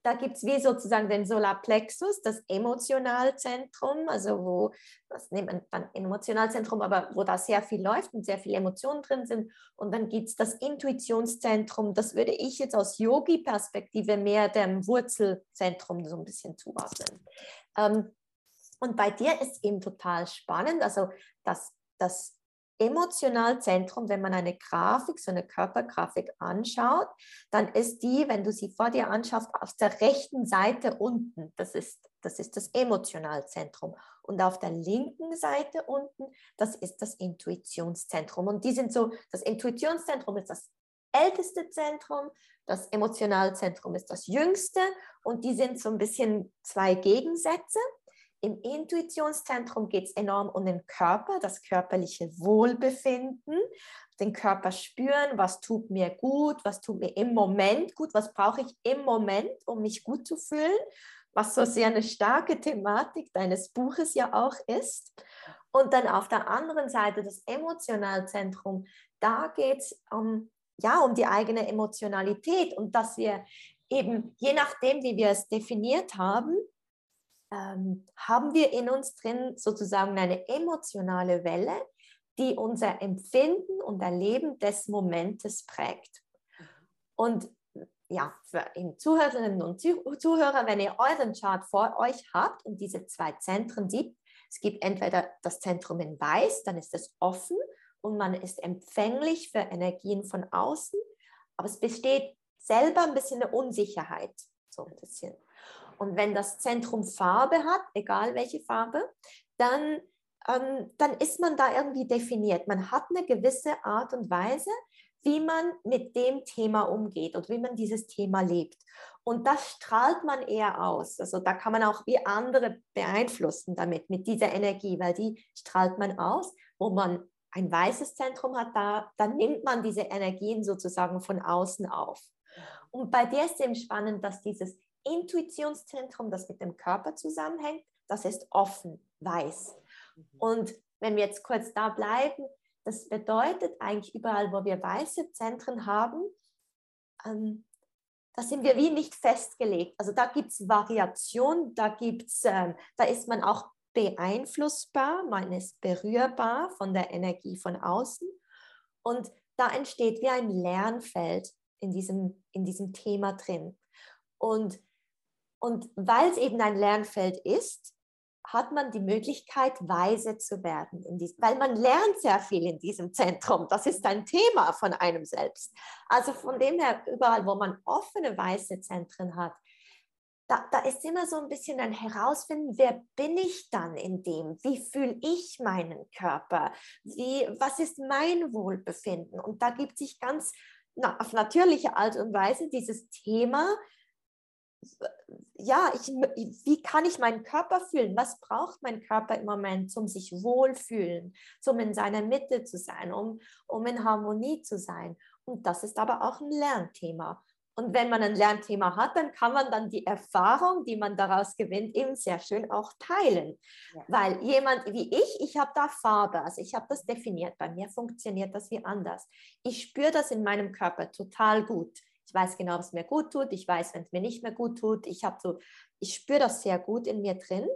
da gibt es wie sozusagen den Solarplexus, das Emotionalzentrum, also wo, das nennt man dann Emotionalzentrum, aber wo da sehr viel läuft und sehr viele Emotionen drin sind. Und dann gibt es das Intuitionszentrum, das würde ich jetzt aus Yogi-Perspektive mehr dem Wurzelzentrum so ein bisschen zuordnen. Ähm, und bei dir ist eben total spannend, also das, das Emotionalzentrum, wenn man eine Grafik, so eine Körpergrafik anschaut, dann ist die, wenn du sie vor dir anschaust, auf der rechten Seite unten. Das ist das, ist das Emotionalzentrum. Und auf der linken Seite unten, das ist das Intuitionszentrum. Und die sind so, das Intuitionszentrum ist das älteste Zentrum, das Emotionalzentrum ist das jüngste und die sind so ein bisschen zwei Gegensätze. Im Intuitionszentrum geht es enorm um den Körper, das körperliche Wohlbefinden, den Körper spüren, was tut mir gut, was tut mir im Moment gut, was brauche ich im Moment, um mich gut zu fühlen, was so sehr eine starke Thematik deines Buches ja auch ist. Und dann auf der anderen Seite das Emotionalzentrum, da geht es um, ja, um die eigene Emotionalität und dass wir eben, je nachdem, wie wir es definiert haben, ähm, haben wir in uns drin sozusagen eine emotionale Welle, die unser Empfinden und Erleben des Momentes prägt. Und ja, für die Zuhörerinnen und Zuhörer, wenn ihr euren Chart vor euch habt und diese zwei Zentren sieht, es gibt entweder das Zentrum in Weiß, dann ist es offen und man ist empfänglich für Energien von außen, aber es besteht selber ein bisschen eine Unsicherheit, so ein bisschen. Und wenn das Zentrum Farbe hat, egal welche Farbe, dann, ähm, dann ist man da irgendwie definiert. Man hat eine gewisse Art und Weise, wie man mit dem Thema umgeht und wie man dieses Thema lebt. Und das strahlt man eher aus. Also da kann man auch wie andere beeinflussen damit, mit dieser Energie, weil die strahlt man aus, wo man ein weißes Zentrum hat, da, dann nimmt man diese Energien sozusagen von außen auf. Und bei dir ist eben spannend, dass dieses Intuitionszentrum, das mit dem Körper zusammenhängt, das ist offen, weiß. Mhm. Und wenn wir jetzt kurz da bleiben, das bedeutet eigentlich überall, wo wir weiße Zentren haben, ähm, da sind wir wie nicht festgelegt. Also da gibt es Variation, da gibt's, äh, da ist man auch beeinflussbar, man ist berührbar von der Energie von außen. Und da entsteht wie ein Lernfeld in diesem, in diesem Thema drin. Und, und weil es eben ein Lernfeld ist, hat man die Möglichkeit, weise zu werden, diesem, weil man lernt sehr viel in diesem Zentrum. Das ist ein Thema von einem selbst. Also von dem her, überall, wo man offene weiße Zentren hat, da, da ist immer so ein bisschen ein Herausfinden, wer bin ich dann in dem? Wie fühle ich meinen Körper? Wie, was ist mein Wohlbefinden? Und da gibt sich ganz na, auf natürliche Art und Weise dieses Thema, ja, ich, wie kann ich meinen Körper fühlen? Was braucht mein Körper im Moment, um sich wohlfühlen, um in seiner Mitte zu sein, um, um in Harmonie zu sein? Und das ist aber auch ein Lernthema. Und wenn man ein Lernthema hat, dann kann man dann die Erfahrung, die man daraus gewinnt, eben sehr schön auch teilen. Ja. Weil jemand wie ich, ich habe da Farbe, also ich habe das definiert. Bei mir funktioniert das wie anders. Ich spüre das in meinem Körper total gut. Ich weiß genau, was mir gut tut. Ich weiß, wenn es mir nicht mehr gut tut. Ich habe so, ich spüre das sehr gut in mir drin.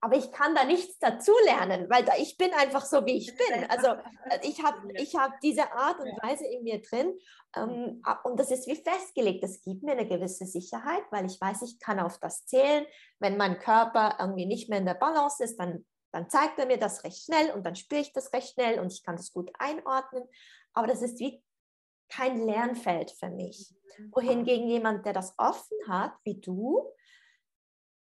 Aber ich kann da nichts dazu lernen, weil da, ich bin einfach so, wie ich bin. Also äh, ich habe ich hab diese Art und Weise in mir drin ähm, und das ist wie festgelegt. Das gibt mir eine gewisse Sicherheit, weil ich weiß, ich kann auf das zählen. Wenn mein Körper irgendwie nicht mehr in der Balance ist, dann, dann zeigt er mir das recht schnell und dann spüre ich das recht schnell und ich kann das gut einordnen. Aber das ist wie kein Lernfeld für mich. Mhm. Wohingegen jemand, der das offen hat, wie du,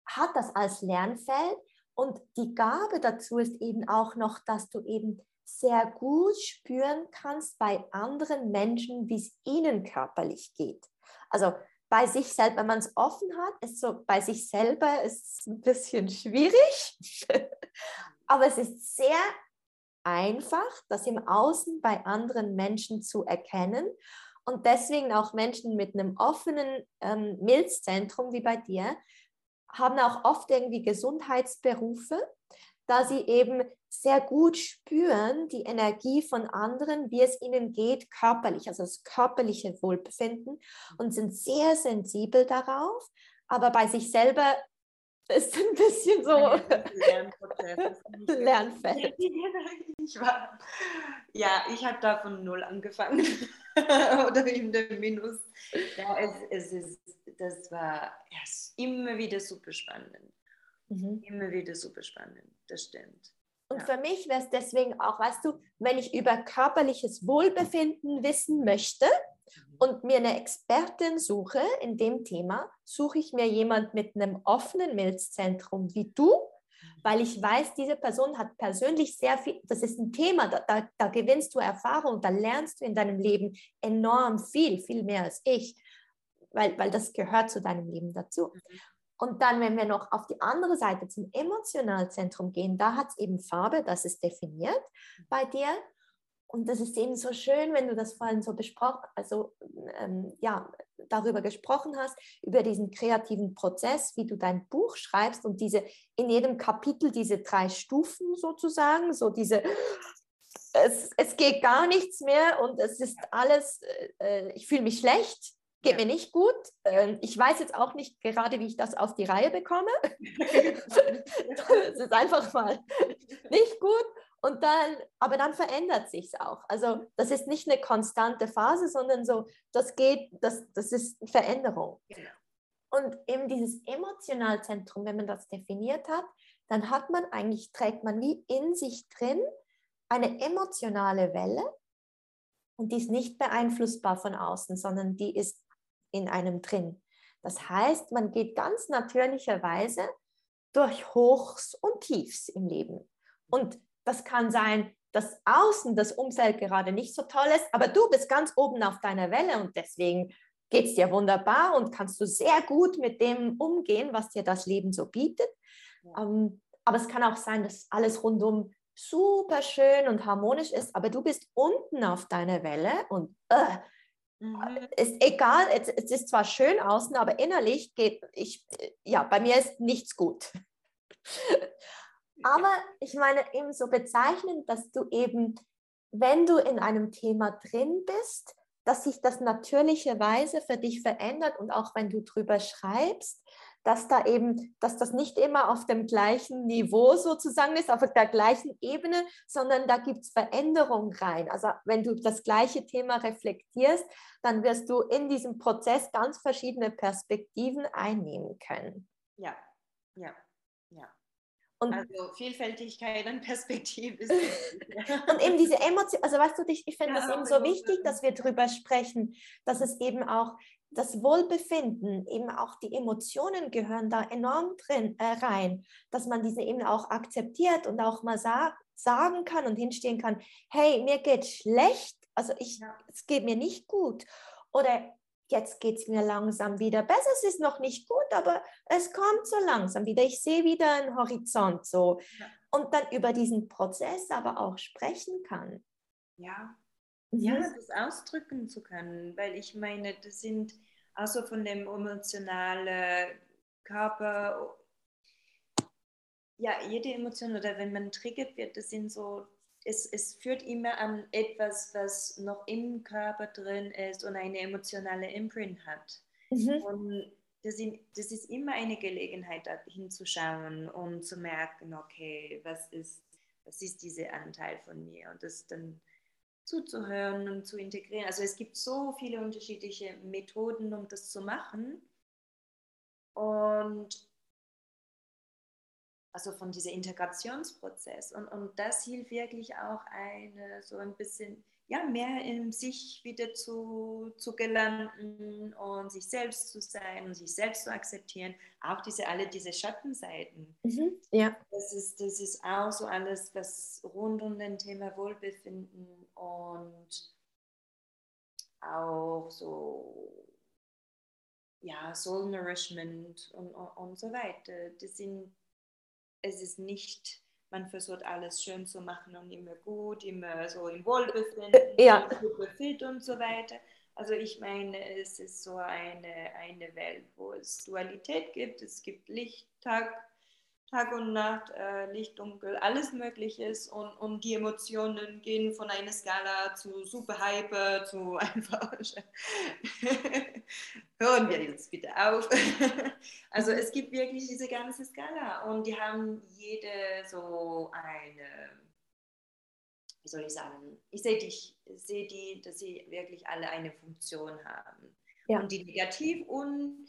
hat das als Lernfeld. Und die Gabe dazu ist eben auch noch, dass du eben sehr gut spüren kannst bei anderen Menschen, wie es ihnen körperlich geht. Also bei sich selbst, wenn man es offen hat, ist so bei sich selber ist ein bisschen schwierig, *laughs* aber es ist sehr einfach, das im Außen bei anderen Menschen zu erkennen. Und deswegen auch Menschen mit einem offenen ähm, Milzzentrum wie bei dir haben auch oft irgendwie Gesundheitsberufe, da sie eben sehr gut spüren die Energie von anderen, wie es ihnen geht, körperlich, also das körperliche Wohlbefinden und sind sehr sensibel darauf, aber bei sich selber ist ein bisschen so *laughs* Lernfeld. *laughs* Ich war, ja, ich habe da von null angefangen *laughs* oder in der Minus. Ja, es, es ist, das war ja, immer wieder super spannend. Mhm. Immer wieder super spannend, das stimmt. Und ja. für mich wäre es deswegen auch, weißt du, wenn ich über körperliches Wohlbefinden wissen möchte, und mir eine Expertin suche in dem Thema, suche ich mir jemand mit einem offenen Milzzentrum wie du, weil ich weiß, diese Person hat persönlich sehr viel, das ist ein Thema, da, da, da gewinnst du Erfahrung, da lernst du in deinem Leben enorm viel, viel mehr als ich, weil, weil das gehört zu deinem Leben dazu. Und dann, wenn wir noch auf die andere Seite zum Emotionalzentrum gehen, da hat es eben Farbe, das ist definiert bei dir. Und das ist eben so schön, wenn du das vorhin so besprochen, also ähm, ja, darüber gesprochen hast, über diesen kreativen Prozess, wie du dein Buch schreibst und diese in jedem Kapitel diese drei Stufen sozusagen, so diese es, es geht gar nichts mehr und es ist alles, äh, ich fühle mich schlecht, geht mir nicht gut. Ähm, ich weiß jetzt auch nicht gerade, wie ich das auf die Reihe bekomme. *laughs* *laughs* es ist einfach mal nicht gut. Und dann, aber dann verändert sich es auch. Also das ist nicht eine konstante Phase, sondern so, das geht, das, das ist Veränderung. Genau. Und eben dieses Emotionalzentrum, wenn man das definiert hat, dann hat man eigentlich, trägt man wie in sich drin eine emotionale Welle und die ist nicht beeinflussbar von außen, sondern die ist in einem drin. Das heißt, man geht ganz natürlicherweise durch Hochs und Tiefs im Leben. Und das kann sein, dass außen das Umfeld gerade nicht so toll ist, aber du bist ganz oben auf deiner Welle und deswegen geht es dir wunderbar und kannst du sehr gut mit dem umgehen, was dir das Leben so bietet. Ja. Ähm, aber es kann auch sein, dass alles rundum super schön und harmonisch ist, aber du bist unten auf deiner Welle und äh, mhm. ist egal, es, es, ist zwar schön außen, aber innerlich geht ich, ja, bei mir ist nichts gut. Aber ich meine eben so bezeichnend, dass du eben, wenn du in einem Thema drin bist, dass sich das natürlicherweise für dich verändert und auch wenn du drüber schreibst, dass da eben, dass das nicht immer auf dem gleichen Niveau sozusagen ist, auf der gleichen Ebene, sondern da gibt es Veränderungen rein. Also wenn du das gleiche Thema reflektierst, dann wirst du in diesem Prozess ganz verschiedene Perspektiven einnehmen können. Ja, ja, ja. Und also Vielfältigkeit und Perspektive ist. *laughs* und eben diese Emotion, also weißt du, ich, ich finde ja, das eben so wichtig, dass wir darüber sprechen, dass es eben auch das Wohlbefinden, eben auch die Emotionen gehören da enorm drin äh, rein, dass man diese eben auch akzeptiert und auch mal sag, sagen kann und hinstehen kann, hey, mir geht schlecht, also ich, ja. es geht mir nicht gut oder jetzt geht es mir langsam wieder besser, es ist noch nicht gut, aber es kommt so langsam wieder, ich sehe wieder einen Horizont so ja. und dann über diesen Prozess aber auch sprechen kann. Ja, ja, mhm. das ausdrücken zu können, weil ich meine, das sind also von dem emotionalen Körper, ja, jede Emotion oder wenn man triggert wird, das sind so, es, es führt immer an etwas, was noch im Körper drin ist und eine emotionale Imprint hat. Mhm. Und das, das ist immer eine Gelegenheit, da hinzuschauen und zu merken, okay, was ist, was ist dieser Anteil von mir? Und das dann zuzuhören und zu integrieren. Also es gibt so viele unterschiedliche Methoden, um das zu machen. Und also von diesem Integrationsprozess. Und, und das hilft wirklich auch eine so ein bisschen ja, mehr in sich wieder zu, zu gelangen und sich selbst zu sein und sich selbst zu akzeptieren. Auch diese, alle diese Schattenseiten. Mhm, ja. Das ist, das ist auch so alles, was rund um das Thema Wohlbefinden und auch so ja, Soul Nourishment und, und, und so weiter. Das sind, es ist nicht man versucht alles schön zu machen und immer gut, immer so im Wohlbefinden, ja. super fit und so weiter. Also ich meine, es ist so eine, eine Welt, wo es Dualität gibt. Es gibt Licht, Tag, Tag und Nacht, äh, Licht, Dunkel, alles Mögliche ist und, und die Emotionen gehen von einer Skala zu super hyper, *laughs* zu einfach. *laughs* Hören wir jetzt bitte auf. *laughs* also es gibt wirklich diese ganze Skala und die haben jede so eine, wie soll ich sagen, ich sehe dich, sehe die, dass sie wirklich alle eine Funktion haben. Ja. Und die negativ und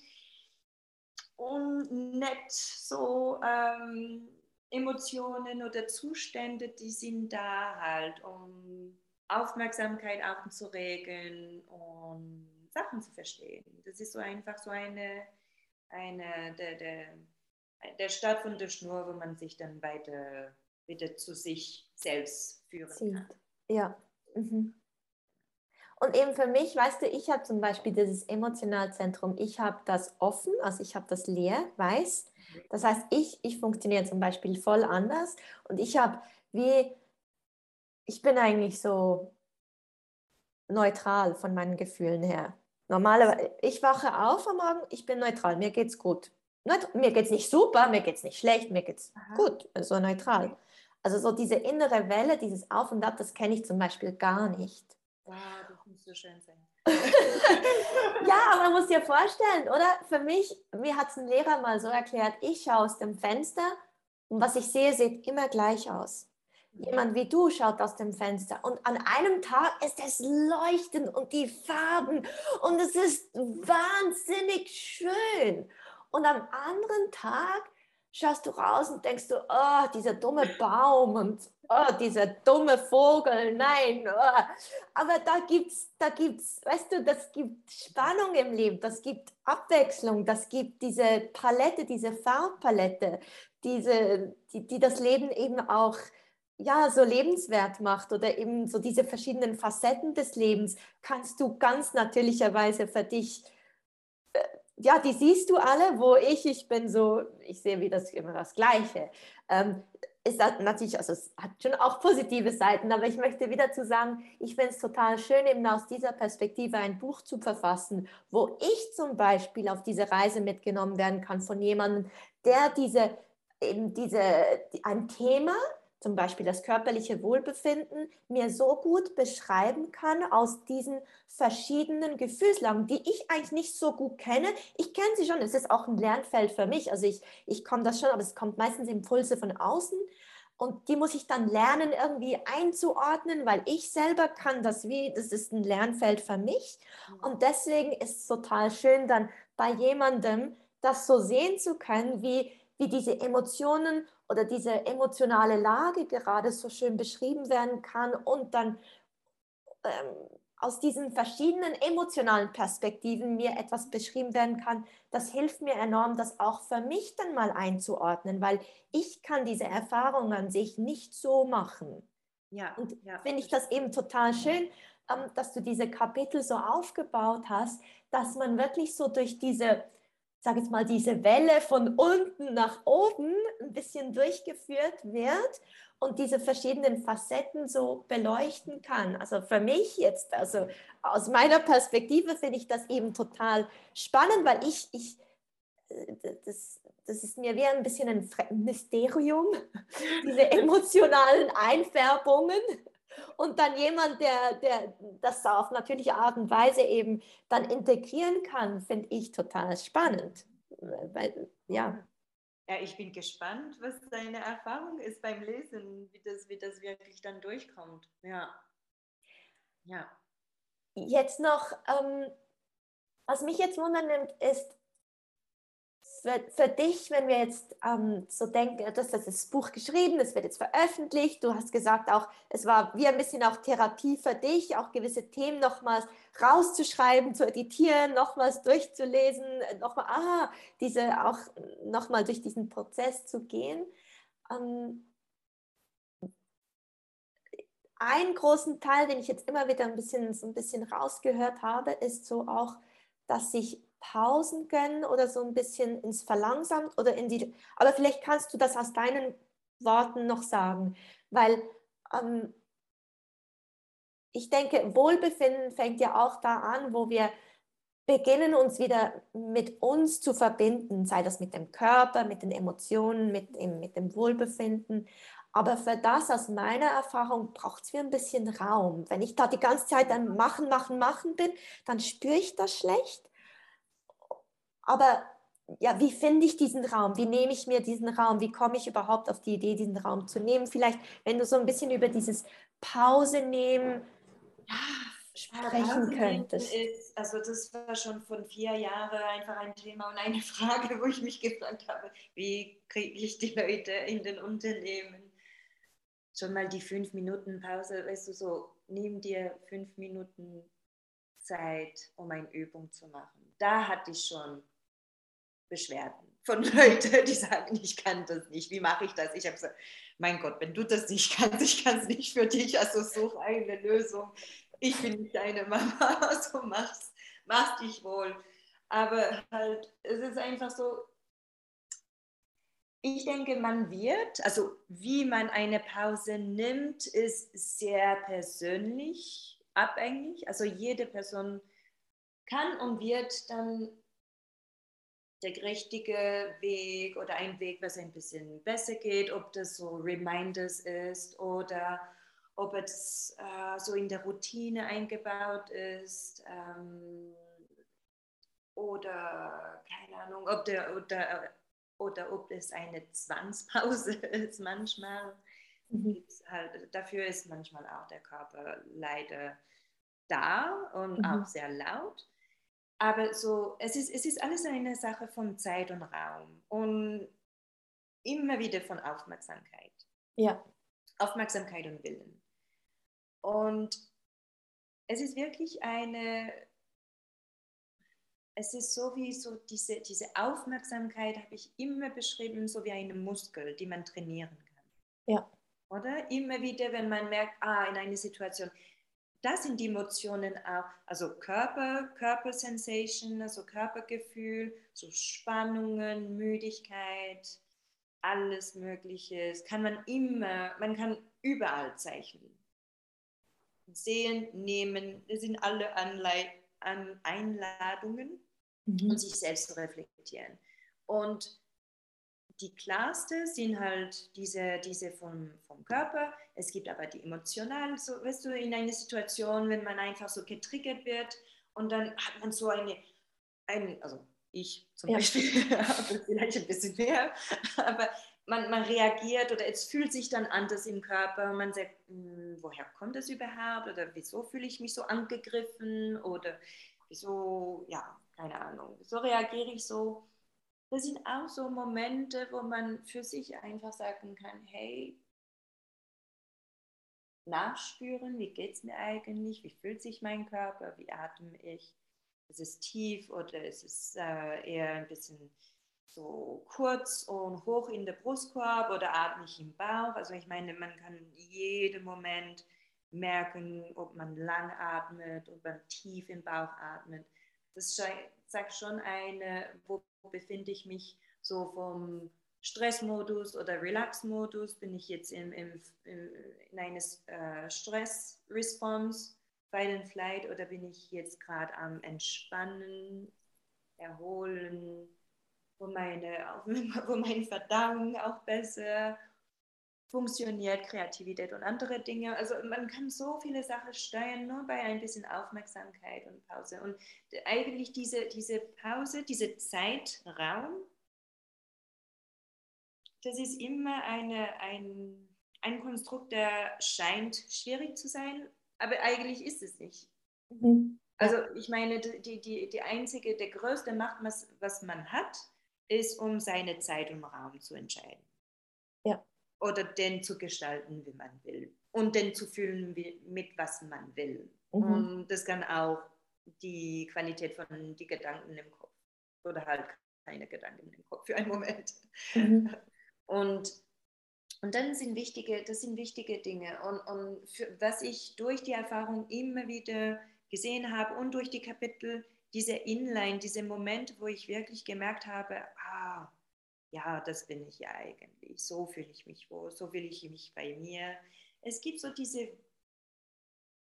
und nett so ähm, Emotionen oder Zustände, die sind da halt, um Aufmerksamkeit anzuregen und Sachen zu verstehen. Das ist so einfach so eine, eine der, der, der Start von der Schnur, wo man sich dann weiter wieder zu sich selbst führen Sieht. kann. Ja. Mhm. Und eben für mich, weißt du, ich habe zum Beispiel dieses Emotionalzentrum, ich habe das offen, also ich habe das leer, weiß. Das heißt, ich, ich funktioniere zum Beispiel voll anders und ich habe wie, ich bin eigentlich so neutral von meinen Gefühlen her. Normalerweise, ich wache auf am Morgen, ich bin neutral, mir geht's gut. Mir geht es nicht super, mir geht es nicht schlecht, mir geht's Aha. gut, also neutral. Also so diese innere Welle, dieses Auf und Ab, das kenne ich zum Beispiel gar nicht. Wow, muss so schön sein. *laughs* ja, aber man muss dir vorstellen, oder? Für mich, mir hat es ein Lehrer mal so erklärt, ich schaue aus dem Fenster und was ich sehe, sieht immer gleich aus. Jemand wie du schaut aus dem Fenster und an einem Tag ist es leuchtend und die Farben und es ist wahnsinnig schön. Und am anderen Tag schaust du raus und denkst du, oh, dieser dumme Baum und oh, dieser dumme Vogel, nein. Oh. Aber da gibt's, da gibt's, weißt du, das gibt Spannung im Leben, das gibt Abwechslung, das gibt diese Palette, diese Farbpalette, diese, die, die das Leben eben auch ja, so lebenswert macht oder eben so diese verschiedenen Facetten des Lebens kannst du ganz natürlicherweise für dich ja, die siehst du alle, wo ich, ich bin so, ich sehe wie das immer das Gleiche. Ähm, ist das natürlich, also es hat schon auch positive Seiten, aber ich möchte wieder zu sagen, ich finde es total schön, eben aus dieser Perspektive ein Buch zu verfassen, wo ich zum Beispiel auf diese Reise mitgenommen werden kann von jemandem, der diese, eben diese, ein Thema zum Beispiel das körperliche Wohlbefinden, mir so gut beschreiben kann aus diesen verschiedenen Gefühlslagen, die ich eigentlich nicht so gut kenne. Ich kenne sie schon, es ist auch ein Lernfeld für mich. Also ich, ich komme das schon, aber es kommt meistens Impulse von außen. Und die muss ich dann lernen, irgendwie einzuordnen, weil ich selber kann das wie, das ist ein Lernfeld für mich. Und deswegen ist es total schön, dann bei jemandem das so sehen zu können, wie, wie diese Emotionen oder diese emotionale Lage gerade so schön beschrieben werden kann und dann ähm, aus diesen verschiedenen emotionalen Perspektiven mir etwas beschrieben werden kann, das hilft mir enorm, das auch für mich dann mal einzuordnen, weil ich kann diese Erfahrung an sich nicht so machen. Ja, und ja. finde ich das eben total schön, ähm, dass du diese Kapitel so aufgebaut hast, dass man wirklich so durch diese sage jetzt mal, diese Welle von unten nach oben ein bisschen durchgeführt wird und diese verschiedenen Facetten so beleuchten kann. Also für mich jetzt, also aus meiner Perspektive finde ich das eben total spannend, weil ich, ich äh, das, das ist mir wie ein bisschen ein Mysterium, *laughs* diese *laughs* emotionalen Einfärbungen und dann jemand, der, der das auf natürliche Art und Weise eben dann integrieren kann, finde ich total spannend. Weil, ja. Ja, ich bin gespannt, was deine Erfahrung ist beim Lesen, wie das, wie das wirklich dann durchkommt. Ja. Ja. Jetzt noch, ähm, was mich jetzt wundern nimmt, ist, für, für dich, wenn wir jetzt ähm, so denken, du hast das Buch geschrieben, es wird jetzt veröffentlicht, du hast gesagt auch, es war wie ein bisschen auch Therapie für dich, auch gewisse Themen nochmals rauszuschreiben, zu editieren, nochmals durchzulesen, nochmal, ah, diese auch nochmal durch diesen Prozess zu gehen. Ähm, einen großen Teil, den ich jetzt immer wieder ein bisschen, so ein bisschen rausgehört habe, ist so auch, dass sich Pausen gönnen oder so ein bisschen ins Verlangsamt oder in die. Aber vielleicht kannst du das aus deinen Worten noch sagen, weil ähm, ich denke, Wohlbefinden fängt ja auch da an, wo wir beginnen uns wieder mit uns zu verbinden, sei das mit dem Körper, mit den Emotionen, mit dem, mit dem Wohlbefinden. Aber für das, aus meiner Erfahrung, braucht es mir ein bisschen Raum. Wenn ich da die ganze Zeit am Machen, Machen, Machen bin, dann spüre ich das schlecht. Aber ja, wie finde ich diesen Raum? Wie nehme ich mir diesen Raum? Wie komme ich überhaupt auf die Idee, diesen Raum zu nehmen? Vielleicht, wenn du so ein bisschen über dieses Pause nehmen ja, sprechen könntest. Ist, also das war schon von vier Jahren einfach ein Thema und eine *laughs* Frage, wo ich mich gefragt habe, wie kriege ich die Leute in den Unternehmen? Schon mal die fünf Minuten Pause, weißt du, so, nimm dir fünf Minuten Zeit, um eine Übung zu machen. Da hatte ich schon Beschwerden von *laughs* Leuten, die sagen, ich kann das nicht, wie mache ich das? Ich habe gesagt, mein Gott, wenn du das nicht kannst, ich kann es nicht für dich, also such eine Lösung. Ich bin nicht deine Mama, *laughs* also mach's, mach dich wohl. Aber halt, es ist einfach so, ich denke, man wird, also wie man eine Pause nimmt, ist sehr persönlich abhängig. Also jede Person kann und wird dann der richtige Weg oder ein Weg, was ein bisschen besser geht, ob das so Reminders ist oder ob es äh, so in der Routine eingebaut ist ähm, oder keine Ahnung, ob der oder, oder ob es eine Zwangspause *laughs* ist manchmal. Mhm. Halt, dafür ist manchmal auch der Körper leider da und mhm. auch sehr laut. Aber so, es ist, es ist alles eine Sache von Zeit und Raum und immer wieder von Aufmerksamkeit. Ja. Aufmerksamkeit und Willen. Und es ist wirklich eine, es ist so wie so diese, diese Aufmerksamkeit habe ich immer beschrieben, so wie eine Muskel, die man trainieren kann. Ja. Oder? Immer wieder, wenn man merkt, ah, in einer Situation, das sind die Emotionen auch, also Körper, Körpersensation, also Körpergefühl, so Spannungen, Müdigkeit, alles Mögliche. Kann man immer, man kann überall zeichnen. Sehen, nehmen, das sind alle Anleit an Einladungen mhm. und sich selbst zu reflektieren. Und die klarste sind halt diese, diese vom, vom Körper. Es gibt aber die emotionalen, so weißt du, in einer Situation, wenn man einfach so getriggert wird und dann hat man so eine, ein, also ich zum ja. Beispiel *laughs* habe vielleicht ein bisschen mehr, aber man, man reagiert oder es fühlt sich dann anders im Körper. Man sagt, hm, woher kommt das überhaupt? Oder wieso fühle ich mich so angegriffen? Oder wieso, ja, keine Ahnung, wieso reagiere ich so? Das sind auch so Momente, wo man für sich einfach sagen kann, hey, nachspüren, wie geht es mir eigentlich, wie fühlt sich mein Körper, wie atme ich, ist es tief oder ist es äh, eher ein bisschen so kurz und hoch in der Brustkorb oder atme ich im Bauch. Also ich meine, man kann jeden Moment merken, ob man lang atmet, ob man tief im Bauch atmet. Das sagt schon eine, wo befinde ich mich so vom Stressmodus oder Relax-Modus, bin ich jetzt im, im, im in einer äh, Stress-Response, Fight and Flight oder bin ich jetzt gerade am Entspannen, Erholen, wo meine, *laughs* wo meine Verdauung auch besser funktioniert, Kreativität und andere Dinge. Also man kann so viele Sachen steuern, nur bei ein bisschen Aufmerksamkeit und Pause. Und eigentlich diese, diese Pause, diese Zeitraum, das ist immer eine, ein, ein Konstrukt, der scheint schwierig zu sein, aber eigentlich ist es nicht. Mhm. Also ich meine, die, die, die einzige, der größte Macht, was, was man hat, ist, um seine Zeit und Raum zu entscheiden. Ja. Oder den zu gestalten, wie man will. Und den zu fühlen, wie, mit was man will. Mhm. Und das kann auch die Qualität von den Gedanken im Kopf oder halt keine Gedanken im Kopf für einen Moment. Mhm. *laughs* Und, und dann sind wichtige, das sind wichtige Dinge. Und, und für, was ich durch die Erfahrung immer wieder gesehen habe und durch die Kapitel, diese Inline, diese Momente, wo ich wirklich gemerkt habe, ah, ja, das bin ich ja eigentlich, so fühle ich mich wohl, so will ich mich bei mir. Es gibt so diese,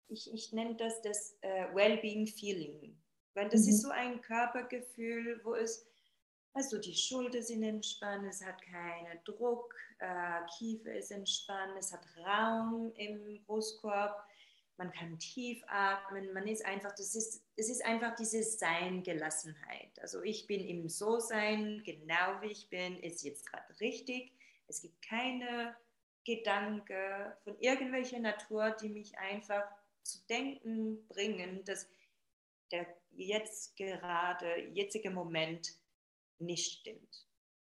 ich, ich nenne das das äh, Wellbeing Feeling, weil das mhm. ist so ein Körpergefühl, wo es, also die Schulter sind entspannt, es hat keinen Druck, äh, Kiefer ist entspannt, es hat Raum im Brustkorb man kann tief atmen, man ist einfach, das ist, es ist einfach diese Sein-Gelassenheit. Also ich bin im So-Sein, genau wie ich bin, ist jetzt gerade richtig. Es gibt keine Gedanken von irgendwelcher Natur, die mich einfach zu denken bringen, dass der jetzt gerade, jetzige Moment nicht stimmt.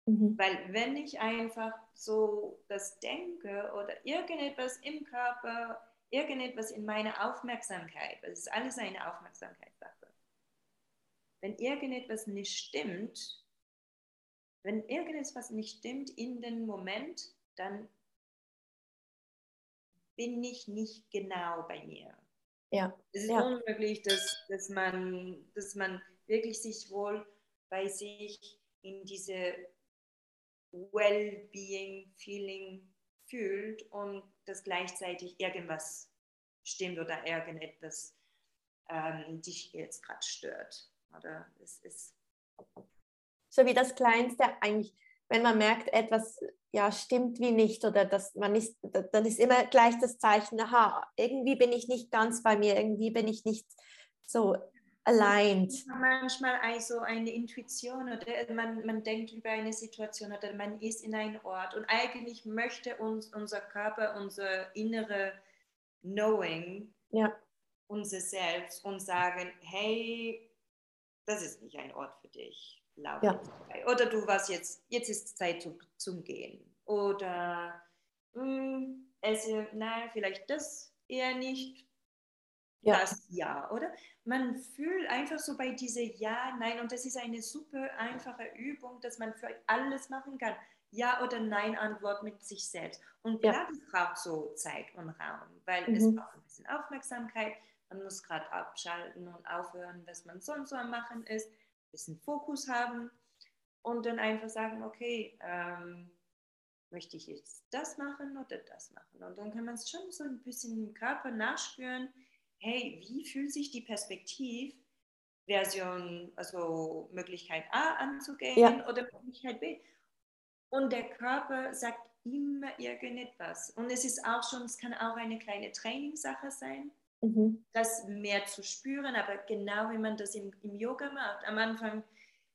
Mhm. Weil wenn ich einfach so das denke oder irgendetwas im Körper irgendetwas in meiner Aufmerksamkeit, das ist alles eine Aufmerksamkeitssache, wenn irgendetwas nicht stimmt, wenn irgendetwas nicht stimmt in dem Moment, dann bin ich nicht genau bei mir. Ja. Es ist ja. unmöglich, dass, dass, man, dass man wirklich sich wohl bei sich in diese Well-Being-Feeling fühlt und dass gleichzeitig irgendwas stimmt oder irgendetwas ähm, dich jetzt gerade stört. Oder es ist so wie das Kleinste eigentlich, wenn man merkt, etwas ja stimmt wie nicht oder dass man ist, dann ist immer gleich das Zeichen, aha, irgendwie bin ich nicht ganz bei mir, irgendwie bin ich nicht so aligned. Manchmal also eine Intuition oder man, man denkt über eine Situation oder man ist in einem Ort und eigentlich möchte uns unser Körper, unser innere Knowing ja. unser Selbst und sagen, hey, das ist nicht ein Ort für dich. Lauf ja. Oder du warst jetzt, jetzt ist Zeit zu, zum Gehen. Oder mh, hm, esse, nein, vielleicht das eher nicht, ja. das ja, oder? Man fühlt einfach so bei dieser Ja, Nein und das ist eine super einfache Übung, dass man für alles machen kann. Ja oder Nein Antwort mit sich selbst. Und ja. das braucht so Zeit und Raum, weil mhm. es braucht ein bisschen Aufmerksamkeit. man muss gerade abschalten und aufhören, was man sonst so am Machen ist, ein bisschen Fokus haben und dann einfach sagen, okay, ähm, möchte ich jetzt das machen oder das machen? Und dann kann man es schon so ein bisschen im Körper nachspüren, hey, wie fühlt sich die Perspektivversion, also Möglichkeit A anzugehen ja. oder Möglichkeit B? Und der Körper sagt immer irgendetwas. Und es ist auch schon, es kann auch eine kleine Trainingssache sein, mhm. das mehr zu spüren, aber genau wie man das im, im Yoga macht. Am Anfang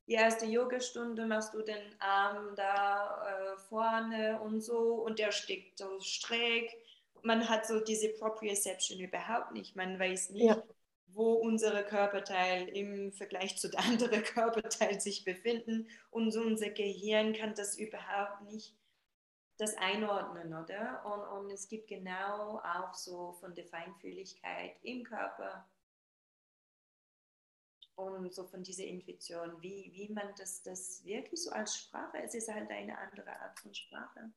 die erste Yogastunde machst du den Arm da äh, vorne und so und der steckt so schräg. Man hat so diese Proprioception überhaupt nicht. Man weiß nicht, ja. wo unsere Körperteil im Vergleich zu den *laughs* anderen Körperteil sich befinden und so unser Gehirn kann das überhaupt nicht das einordnen, oder? Und, und es gibt genau auch so von der Feinfühligkeit im Körper und so von dieser Intuition, wie, wie man das, das wirklich so als Sprache, es ist halt eine andere Art von Sprache.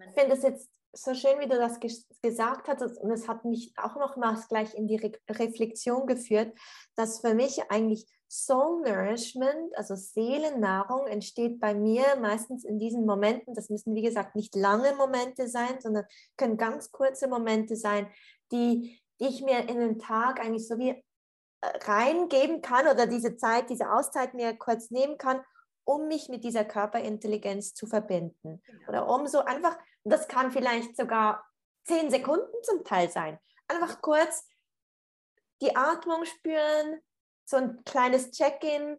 Ich finde es jetzt so schön, wie du das ges gesagt hast und es hat mich auch nochmals gleich in die Re Reflexion geführt, dass für mich eigentlich Soul Nourishment, also Seelennahrung, entsteht bei mir meistens in diesen Momenten. Das müssen, wie gesagt, nicht lange Momente sein, sondern können ganz kurze Momente sein, die, die ich mir in den Tag eigentlich so wie reingeben kann oder diese Zeit, diese Auszeit mir kurz nehmen kann, um mich mit dieser Körperintelligenz zu verbinden. Genau. Oder um so einfach, das kann vielleicht sogar zehn Sekunden zum Teil sein. Einfach kurz die Atmung spüren, so ein kleines Check-in,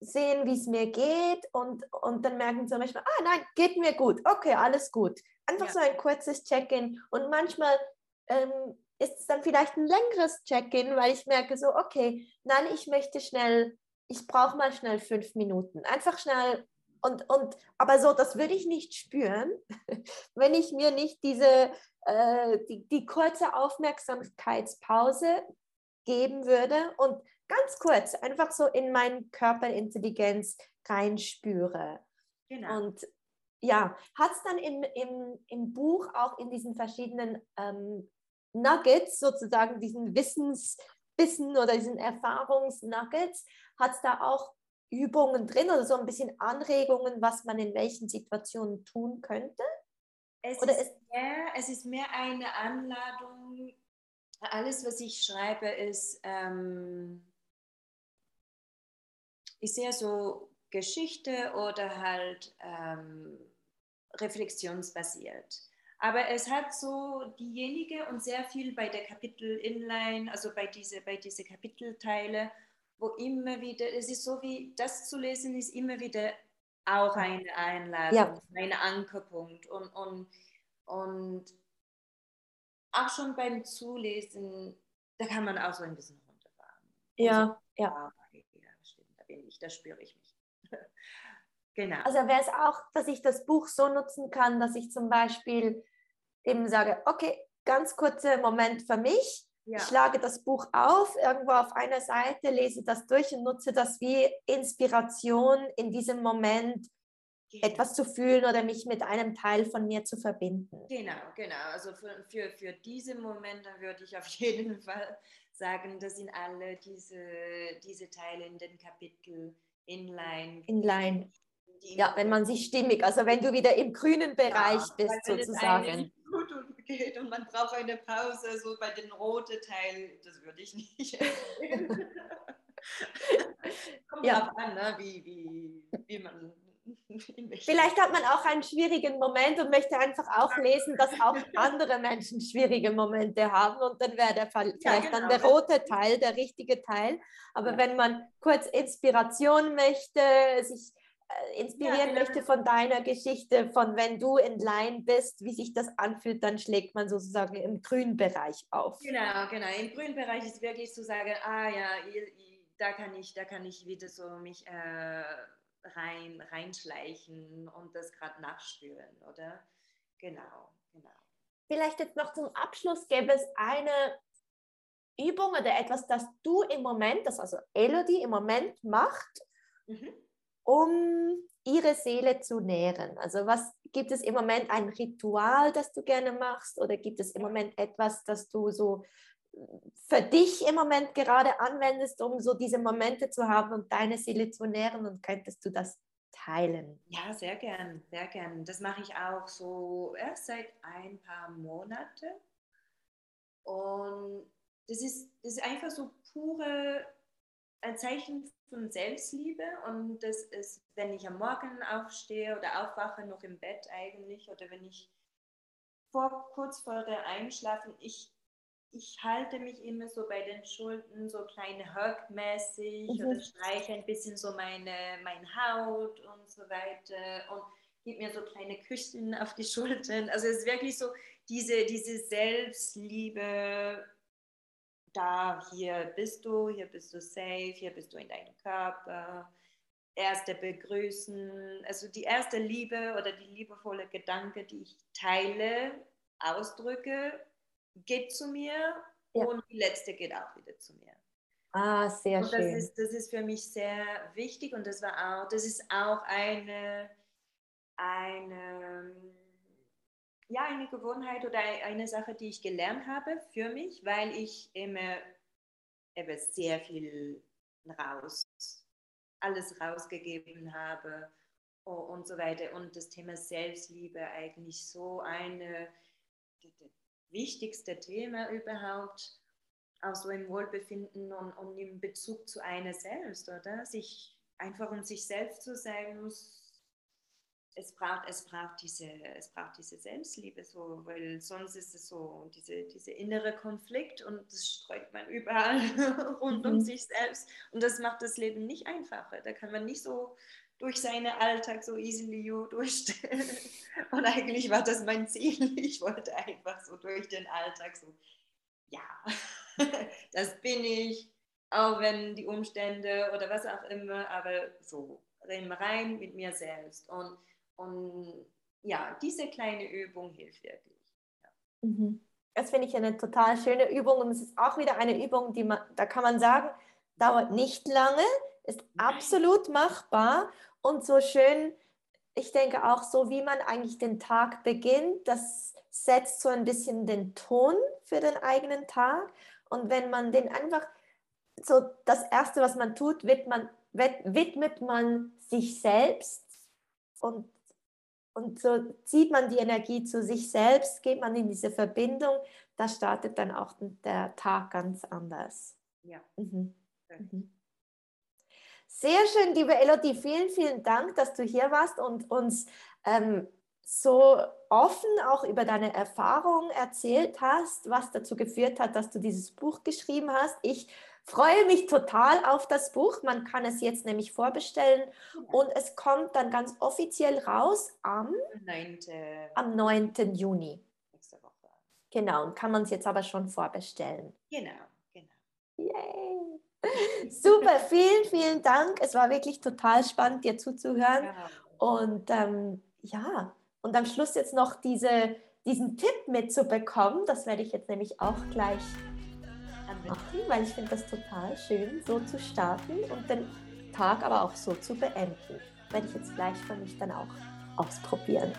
sehen, wie es mir geht und, und dann merken zum Beispiel, ah nein, geht mir gut, okay, alles gut. Einfach ja. so ein kurzes Check-in und manchmal ähm, ist es dann vielleicht ein längeres Check-in, weil ich merke so, okay, nein, ich möchte schnell, ich brauche mal schnell fünf Minuten. Einfach schnell und, und aber so, das würde ich nicht spüren, *laughs* wenn ich mir nicht diese, äh, die, die kurze Aufmerksamkeitspause geben würde und ganz kurz einfach so in meine Körperintelligenz reinspüre. Genau. Und ja, hat es dann im, im, im Buch auch in diesen verschiedenen ähm, Nuggets, sozusagen diesen Wissensbissen oder diesen Erfahrungsnuggets, hat es da auch Übungen drin oder so ein bisschen Anregungen, was man in welchen Situationen tun könnte? Es, oder ist, mehr, es ist mehr eine Anladung. Alles, was ich schreibe, ist, ähm, ist sehr so Geschichte oder halt ähm, reflexionsbasiert. Aber es hat so diejenige und sehr viel bei der Kapitel Inline, also bei diese, bei diese Kapitelteile, wo immer wieder, es ist so wie, das zu lesen ist immer wieder auch eine Einladung, ja. ein Ankerpunkt und, und, und auch schon beim Zulesen, da kann man auch so ein bisschen runterfahren. Ja, so, ja. Ja, stimmt, da bin ich, da spüre ich mich. *laughs* genau. Also wäre es auch, dass ich das Buch so nutzen kann, dass ich zum Beispiel eben sage, okay, ganz kurzer Moment für mich. Ja. Ich schlage das Buch auf, irgendwo auf einer Seite, lese das durch und nutze das wie Inspiration in diesem Moment, genau. etwas zu fühlen oder mich mit einem Teil von mir zu verbinden. Genau, genau. Also für, für, für diese Momente würde ich auf *laughs* jeden Fall sagen, das sind alle diese, diese Teile in den Kapiteln inline. Inline. Ja, wenn man sich stimmig, also wenn du wieder im grünen Bereich ja, bist sozusagen gut geht und man braucht eine Pause, so bei den roten Teil, das würde ich nicht. *laughs* Kommt ja. drauf an, ne? wie, wie, wie man Vielleicht hat man auch einen schwierigen Moment und möchte einfach auch lesen, dass auch andere Menschen schwierige Momente haben und dann wäre der Fall vielleicht ja, genau. dann der rote Teil, der richtige Teil. Aber ja. wenn man kurz Inspiration möchte, sich inspirieren ja, genau. möchte von deiner Geschichte, von wenn du in Line bist, wie sich das anfühlt, dann schlägt man sozusagen im grünen Bereich auf. Genau, genau. Im grünen Bereich ist wirklich zu sagen, ah ja, da kann ich, da kann ich wieder so mich äh, rein, reinschleichen und das gerade nachspüren, oder? Genau, genau. Vielleicht jetzt noch zum Abschluss gäbe es eine Übung oder etwas, das du im Moment, das also Elodie im Moment macht, mhm um ihre Seele zu nähren? Also was gibt es im Moment ein Ritual, das du gerne machst oder gibt es im Moment etwas, das du so für dich im Moment gerade anwendest, um so diese Momente zu haben und deine Seele zu nähren und könntest du das teilen? Ja, sehr gern, sehr gern. Das mache ich auch so erst seit ein paar Monaten. Und das ist, das ist einfach so pure ein Zeichen von Selbstliebe und das ist, wenn ich am Morgen aufstehe oder aufwache, noch im Bett eigentlich oder wenn ich vor, kurz vor der Einschlafen, ich, ich halte mich immer so bei den Schultern, so kleine Hug-mäßig mhm. oder streiche ein bisschen so meine, meine Haut und so weiter und gebe mir so kleine Küchen auf die Schultern. Also es ist wirklich so diese, diese Selbstliebe, da, hier bist du, hier bist du safe, hier bist du in deinem Körper. Erste Begrüßen, also die erste Liebe oder die liebevolle Gedanke, die ich teile, ausdrücke, geht zu mir ja. und die letzte geht auch wieder zu mir. Ah, sehr und das schön. Ist, das ist für mich sehr wichtig und das war auch, das ist auch eine, eine ja, eine Gewohnheit oder eine Sache, die ich gelernt habe für mich, weil ich immer eben sehr viel raus, alles rausgegeben habe und so weiter. Und das Thema Selbstliebe eigentlich so eine das wichtigste Thema überhaupt, auch so im Wohlbefinden und, und im Bezug zu einer selbst, oder? Sich einfach um sich selbst zu sein, muss es braucht, es braucht diese, es braucht diese Selbstliebe so, weil sonst ist es so diese, diese innere Konflikt und das streut man überall *laughs* rund mhm. um sich selbst und das macht das Leben nicht einfacher. Da kann man nicht so durch seinen Alltag so easily you durchstellen. *laughs* Und eigentlich war das mein Ziel. *laughs* Ich wollte einfach so durch den Alltag so, ja, das bin ich, auch wenn die Umstände oder was auch immer, aber so rein mit mir selbst. Und und ja, diese kleine Übung hilft wirklich. Ja. Mhm. Das finde ich eine total schöne Übung und es ist auch wieder eine Übung, die man, da kann man sagen, dauert nicht lange, ist absolut machbar und so schön, ich denke auch so, wie man eigentlich den Tag beginnt, das setzt so ein bisschen den Ton für den eigenen Tag und wenn man den einfach so das erste, was man tut, widmet man, widmet man sich selbst und und so zieht man die Energie zu sich selbst, geht man in diese Verbindung, da startet dann auch der Tag ganz anders. Ja. Mhm. Mhm. Sehr schön, liebe Elodie, vielen, vielen Dank, dass du hier warst und uns ähm, so offen auch über deine Erfahrungen erzählt hast, was dazu geführt hat, dass du dieses Buch geschrieben hast. Ich freue mich total auf das Buch. Man kann es jetzt nämlich vorbestellen und es kommt dann ganz offiziell raus am 9. Am 9. Juni. Nächste Woche. Genau, und kann man es jetzt aber schon vorbestellen. Genau, genau. Yay! *laughs* Super, vielen, vielen Dank. Es war wirklich total spannend, dir zuzuhören. Ja. Und ähm, ja, und am Schluss jetzt noch diese, diesen Tipp mitzubekommen. Das werde ich jetzt nämlich auch gleich machen, weil ich finde das total schön, so zu starten und den Tag aber auch so zu beenden. Werde ich jetzt gleich für mich dann auch ausprobieren.